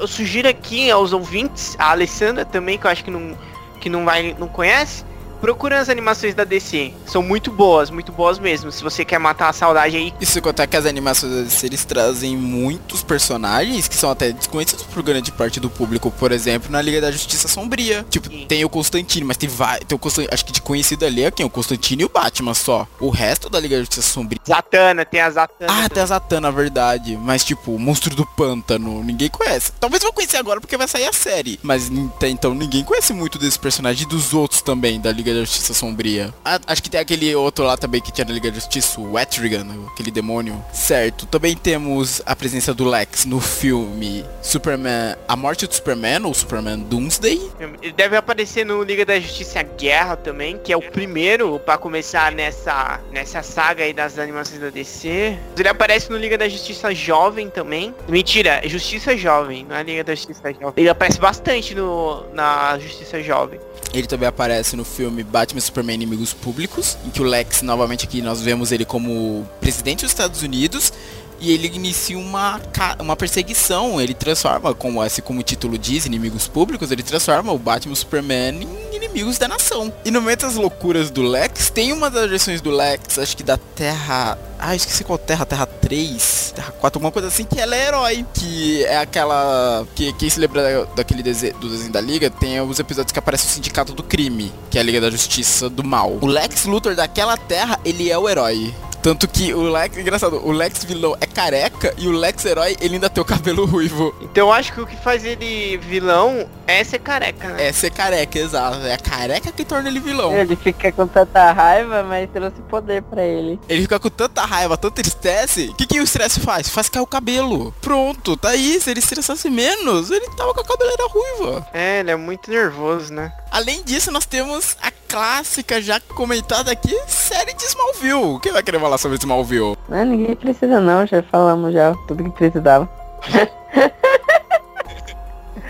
Eu sugiro aqui aos ouvintes, a Alessandra também, que eu acho que não, que não vai. não conhece. Procura as animações da DC. São muito boas, muito boas mesmo. Se você quer matar a saudade aí, Isso sem contar que as animações da DC, eles trazem muitos personagens que são até desconhecidos por grande parte do público. Por exemplo, na Liga da Justiça Sombria. Tipo, Sim. tem o Constantine, mas tem vários. Tem o Constantine, acho que de conhecido ali é quem? O Constantine e o Batman só. O resto da Liga da Justiça Sombria. Zatanna, tem a Zatanna. Ah, tem a Zatanna, verdade. Mas, tipo, o Monstro do Pântano, ninguém conhece. Talvez vá conhecer agora porque vai sair a série. Mas então ninguém conhece muito desse personagem e dos outros também da Liga Liga da Justiça Sombria. Ah, acho que tem aquele outro lá também que tinha na Liga da Justiça, o Etrigan, aquele demônio. Certo. Também temos a presença do Lex no filme Superman, A Morte do Superman ou Superman Doomsday. Ele deve aparecer no Liga da Justiça Guerra também, que é o primeiro pra começar nessa, nessa saga aí das animações da DC. Ele aparece no Liga da Justiça Jovem também. Mentira, é Justiça Jovem, não é Liga da Justiça Jovem. Ele aparece bastante no, na Justiça Jovem. Ele também aparece no filme Batman Superman Inimigos Públicos, em que o Lex, novamente aqui, nós vemos ele como presidente dos Estados Unidos e ele inicia uma, uma perseguição. Ele transforma, como esse como o título diz, inimigos públicos, ele transforma o Batman Superman em inimigos da nação. E no meio das loucuras do Lex, tem uma das versões do Lex, acho que da Terra. Ah, esqueci qual Terra, Terra 3, Terra 4, alguma coisa assim, que ela é herói. Que é aquela. Que quem se lembra daquele desenho, do desenho da Liga, tem os episódios que aparece o Sindicato do Crime, que é a Liga da Justiça do Mal. O Lex Luthor daquela terra, ele é o herói. Tanto que o Lex, engraçado, o Lex vilão é careca e o Lex herói ele ainda tem o cabelo ruivo. Então eu acho que o que faz ele vilão é ser careca, né? É ser careca, exato. É a careca que torna ele vilão. Ele fica com tanta raiva, mas trouxe poder pra ele. Ele fica com tanta raiva, tanta tristeza. O que, que o estresse faz? Faz cair o cabelo. Pronto, tá aí. Se ele estressasse menos, ele tava com a cabeleira ruiva. É, ele é muito nervoso, né? Além disso, nós temos a clássica, já comentada aqui, série de Smallville. Quem vai querer falar sobre Smallville? Não, ninguém precisa não, já falamos já tudo que precisava.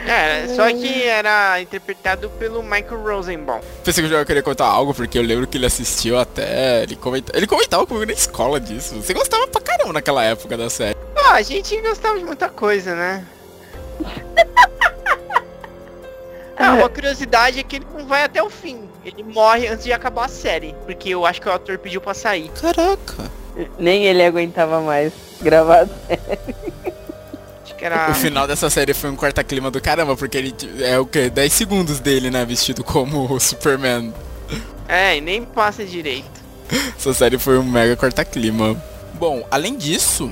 É, só que era interpretado pelo Michael Rosenbaum. Pensei que eu já queria contar algo, porque eu lembro que ele assistiu até. Ele, comenta... ele comentava comigo na escola disso. Você gostava pra caramba naquela época da série. Ah, a gente gostava de muita coisa, né? Ah, uma curiosidade é que ele não vai até o fim. Ele morre antes de acabar a série. Porque eu acho que o ator pediu pra sair. Caraca. Nem ele aguentava mais gravar. Acho que era. O final dessa série foi um quarta-clima do caramba, porque ele é o quê? 10 segundos dele, né? Vestido como o Superman. É, e nem passa direito. Essa série foi um mega quarta-clima. Bom, além disso,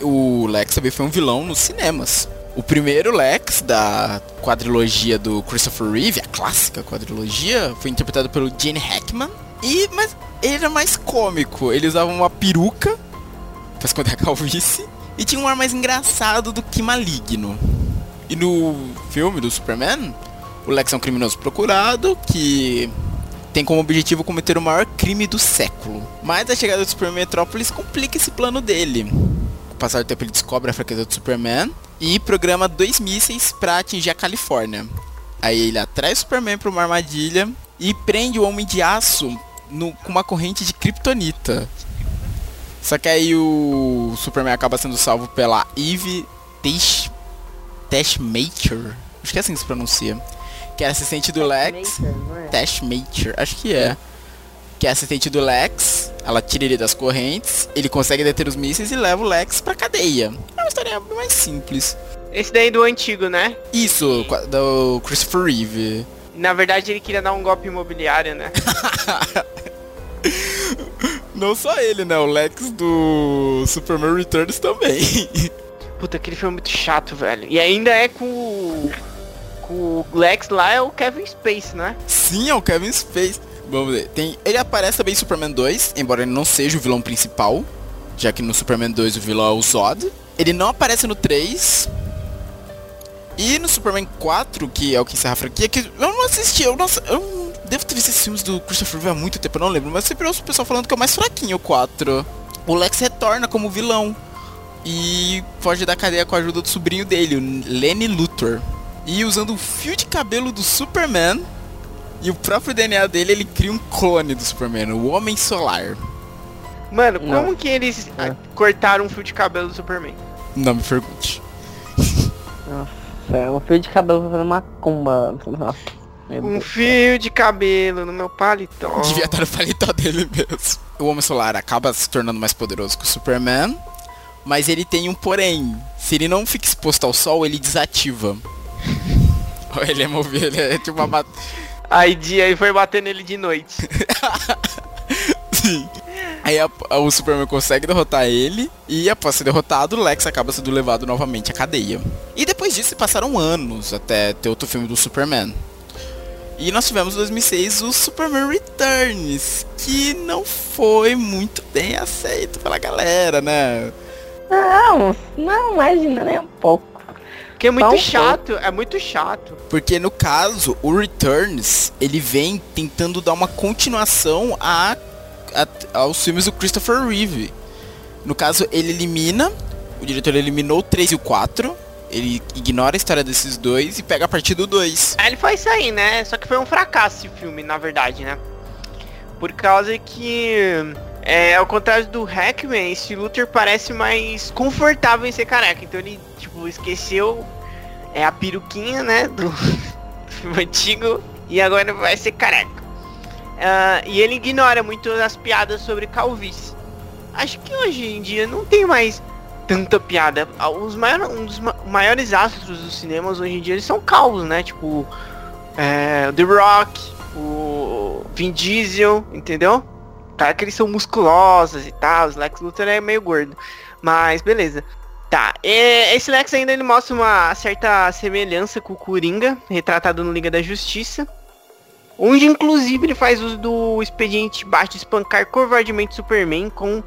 o Lex também foi um vilão nos cinemas. O primeiro Lex da quadrilogia do Christopher Reeve, a clássica quadrilogia, foi interpretado pelo Gene Hackman. E, mas ele era mais cômico. Ele usava uma peruca pra esconder a calvície. E tinha um ar mais engraçado do que maligno. E no filme do Superman, o Lex é um criminoso procurado que tem como objetivo cometer o maior crime do século. Mas a chegada do Superman Metrópolis complica esse plano dele. Com o passar do tempo ele descobre a fraqueza do Superman e programa dois mísseis para atingir a Califórnia. Aí ele atrai o Superman para uma armadilha e prende o Homem de Aço no, com uma corrente de Kryptonita. Só que aí o Superman acaba sendo salvo pela Eve Tesh, Tashmaker. Acho que é assim que se pronuncia. Que é assistente do Lex. Tashmaker, acho que é. Que é assistente do Lex. Ela tira ele das correntes. Ele consegue deter os mísseis e leva o Lex pra cadeia. É uma história mais simples. Esse daí do antigo, né? Isso, do Christopher Reeve. Na verdade ele queria dar um golpe imobiliário, né? Não só ele, né? O Lex do Superman Returns também. Puta, aquele filme é muito chato, velho. E ainda é com o... Com o Lex lá é o Kevin Space, né? Sim, é o Kevin Space. Vamos ver. Tem, ele aparece também em Superman 2, embora ele não seja o vilão principal. Já que no Superman 2 o vilão é o Zod. Ele não aparece no 3. E no Superman 4, que é o que encerra a franquia, que eu não assisti, eu não, eu devo ter visto esses filmes do Christopher Reeve há muito tempo, eu não lembro, mas sempre ouço o pessoal falando que é o mais fraquinho, o 4. O Lex retorna como vilão e foge da cadeia com a ajuda do sobrinho dele, o Lenny Luthor. E usando o fio de cabelo do Superman e o próprio DNA dele, ele cria um clone do Superman, o Homem Solar. Mano, Não. como que eles É. ah, cortaram um fio de cabelo do Superman? Não me pergunte. É, um fio de cabelo fazer uma cumba. Nossa, meu Um Deus. fio de cabelo no meu paletó. Devia estar no paletó dele mesmo. O Homem Solar acaba se tornando mais poderoso que o Superman, mas ele tem um porém. Se ele não fica exposto ao sol, ele desativa. ele é movido, ele é tipo uma bat... Aí dia aí foi bater nele de noite. Sim. Aí a- a- o Superman consegue derrotar ele e após ser derrotado, o Lex acaba sendo levado novamente à cadeia. E depois disso se passaram anos até ter outro filme do Superman. E nós tivemos em 2006 o Superman Returns, que não foi muito bem aceito pela galera, né? Não, não imagina nem um pouco. Que é muito chato, é muito chato. Porque no caso, o Returns, ele vem tentando dar uma continuação a, a- aos filmes do Christopher Reeve. No caso, ele elimina, o diretor eliminou o 3 e o 4, ele ignora a história desses dois e pega a partir do 2. Aí ele faz isso aí, né? Só que foi um fracasso esse filme, na verdade, né? Por causa que, é, ao contrário do Hackman, esse Luther parece mais confortável em ser careca. Então ele, tipo, esqueceu é, a peruquinha, né? Do antigo. E agora vai ser careca. Ah, e ele ignora muito as piadas sobre calvície. Acho que hoje em dia não tem mais tanta piada. Ah, Os maior, um dos ma- maiores astros dos cinemas hoje em dia eles são calvos, né? Tipo, é, The Rock, o Vin Diesel, entendeu? Cara que eles são musculosos e tal, os Lex Luthor é meio gordo. Mas beleza. Tá, é, esse Lex ainda ele mostra uma certa semelhança com o Coringa, retratado no Liga da Justiça. Onde inclusive ele faz uso do expediente baixo de espancar covardemente Superman com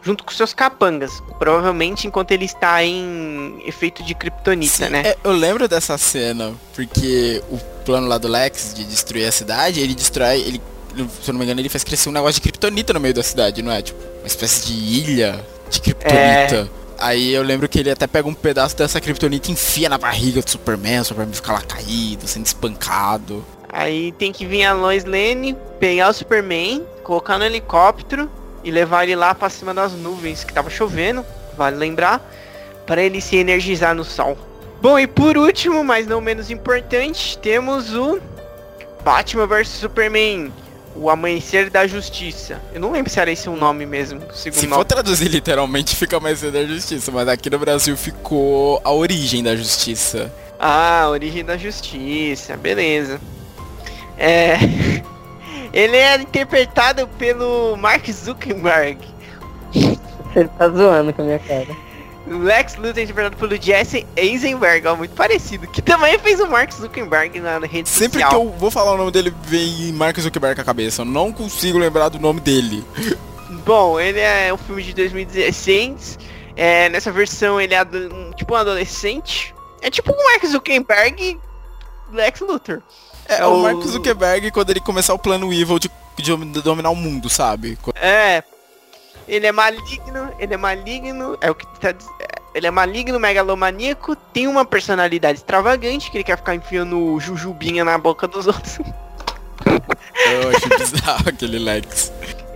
junto com seus capangas. Provavelmente enquanto ele está em efeito de kryptonita, Sim, né? é, eu lembro dessa cena, porque o plano lá do Lex de destruir a cidade, ele destrói, ele, se eu não me engano, ele faz crescer um negócio de kryptonita no meio da cidade, não é? Tipo, uma espécie de ilha de kryptonita. Aí eu lembro que ele até pega um pedaço dessa kryptonita e enfia na barriga do Superman, o Superman fica lá caído, sendo espancado. Aí tem que vir a Lois Lane, pegar o Superman, colocar no helicóptero e levar ele lá pra cima das nuvens que tava chovendo, vale lembrar, para ele se energizar no sol. Bom, e por último, mas não menos importante, temos o Batman vs Superman, o Amanhecer da Justiça. Eu não lembro se era esse o nome mesmo, Se nome. for traduzir literalmente, fica mais cedo da justiça, mas aqui no Brasil ficou a origem da justiça. Ah, Origem da Justiça, beleza. É. Ele é interpretado pelo Mark Zuckerberg. Você tá zoando com a minha cara. Lex Luthor é interpretado pelo Jesse Eisenberg, ó, muito parecido. Que também fez o Mark Zuckerberg na rede Sempre que social. eu vou falar o nome dele, vem Mark Zuckerberg na cabeça. Eu não consigo lembrar do nome dele. Bom, ele é um filme de 2016. É, nessa versão ele é tipo um adolescente. É tipo o Mark Zuckerberg Lex Luthor. É, É o o- Mark Zuckerberg quando ele começar o plano evil de, de dominar o mundo, sabe? É. Ele é maligno, ele é maligno, é o que tá é, Ele é maligno, megalomaníaco, tem uma personalidade extravagante, que ele quer ficar enfiando jujubinha na boca dos outros. Eu achei bizarro aquele Lex.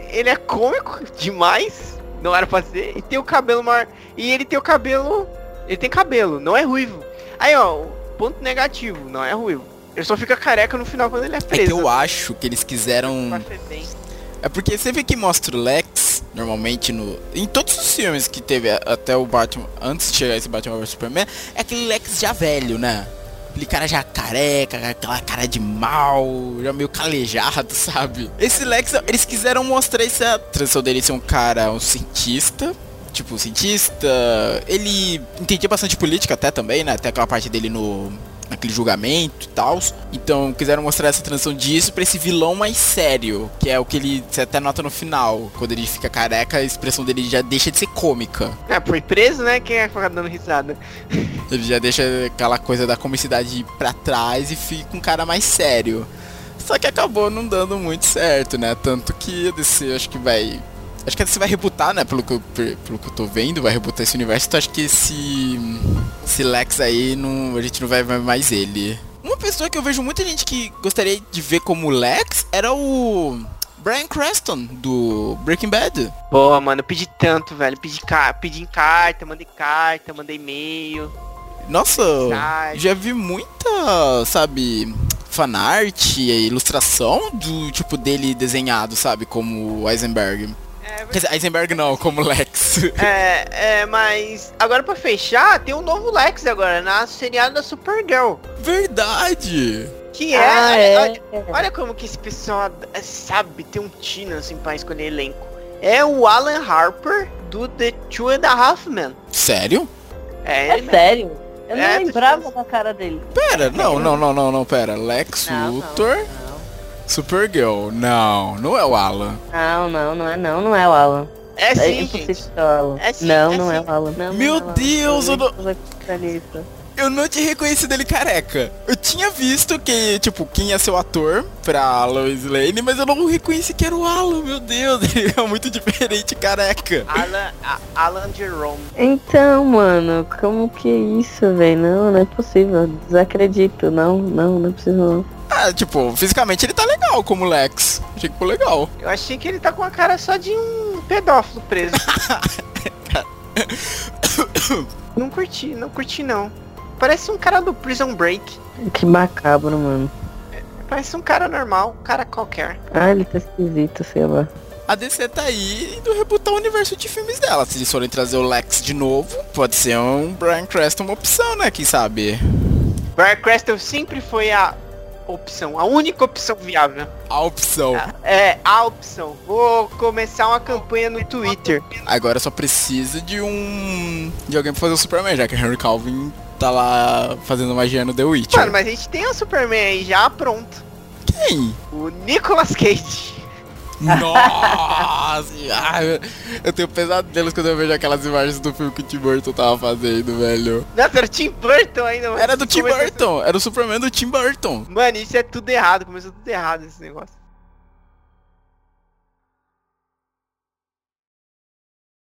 Ele é cômico demais, não era pra ser, e tem o cabelo maior. E ele tem o cabelo. Ele tem cabelo, não é ruivo. Aí ó, ponto negativo, não é ruivo. Ele só fica careca no final quando ele é É que preso. eu acho que eles quiseram. É porque sempre que mostra o Lex, normalmente no. Em todos os filmes que teve até o Batman, antes de chegar esse Batman vs Superman, é aquele Lex já velho, né? Aquele cara já careca, aquela cara de mal, já meio calejado, sabe? Esse Lex, eles quiseram mostrar essa transição dele ser um cara, um cientista. Tipo, cientista. Ele entendia bastante política até também, né? Até aquela parte dele no. Naquele julgamento e tal. Então quiseram mostrar essa transição disso pra esse vilão mais sério. Que é o que ele você até nota no final. Quando ele fica careca, a expressão dele já deixa de ser cômica. É, foi preso, né? Quem é que dando risada? Ele já deixa aquela coisa da comicidade pra trás e fica um cara mais sério. Só que acabou não dando muito certo, né? Tanto que a DC acho que vai. Acho que a DC vai rebutar, né? Pelo que, eu, pelo que eu tô vendo, vai rebutar esse universo. Então acho que esse. Esse Lex aí não, a gente não vai ver mais ele. Uma pessoa que eu vejo muita gente que gostaria de ver como Lex era o. Brian Creston, do Breaking Bad. Pô, mano, eu pedi tanto, velho. Pedi, ca... pedi em carta, mandei carta, mandei e-mail. Nossa, Mensagem. já vi muita, sabe, fanart e ilustração do tipo dele desenhado, sabe, como Eisenberg. Quer dizer, Eisenberg não, como Lex. é, é, mas agora pra fechar, tem um novo Lex agora, na seriada da Supergirl. Verdade! Que é, Ah, olha, é. olha, olha como que esse pessoal é, sabe ter um tino assim pra escolher elenco. É o Alan Harper do The Two and a Half Men. Sério? É, É sério? Eu não É, tô lembrava da cara dele. Pera, não, não, não, não, não, pera. Lex Não, não, Luthor, Supergirl. Não, não é o Alan. Não, não, não é não, não é o Alan. É É sim, impossível gente. É sim, não, é não é sim. o Alan. Não, Meu não é o Alan. Deus, eu não-. Eu não tinha reconhecido ele careca. Eu tinha visto que, tipo, quem ia ser o ator pra Lois Lane, mas eu não reconheci que era o Alan, meu Deus. Ele é muito diferente careca. Alan, a- Alan Jerome. Então, mano, como que é isso, velho? Não, não é possível. Desacredito. Não, não, não é possível não. Ah, tipo, fisicamente ele tá legal como Lex. Achei que ficou legal. Eu achei que ele tá com a cara só de um pedófilo preso. não curti, não curti não. Parece um cara do Prison Break. Que macabro, mano. Parece um cara normal, um cara qualquer. Ah, ele tá esquisito, sei lá. A DC tá aí indo rebutar o universo de filmes dela. Se eles forem trazer o Lex de novo, pode ser um Brian Creston uma opção, né? Quem sabe? Brian Creston sempre foi a opção, a única opção viável. A opção. É, a opção. Vou começar uma campanha no Twitter. Agora só precisa de um. de alguém pra fazer o Superman, já que Henry Calvin tá lá fazendo magia no The Witcher. Mano, mas a gente tem o Superman aí já pronto. Quem? O Nicolas Cage. Nossa! Eu tenho pesadelos quando eu vejo aquelas imagens do filme que o Tim Burton tava fazendo, velho. Nossa, era o Tim Burton ainda, mano. Era do Tim Burton, era o Superman do Tim Burton. Mano, isso é tudo errado. Começou tudo errado esse negócio.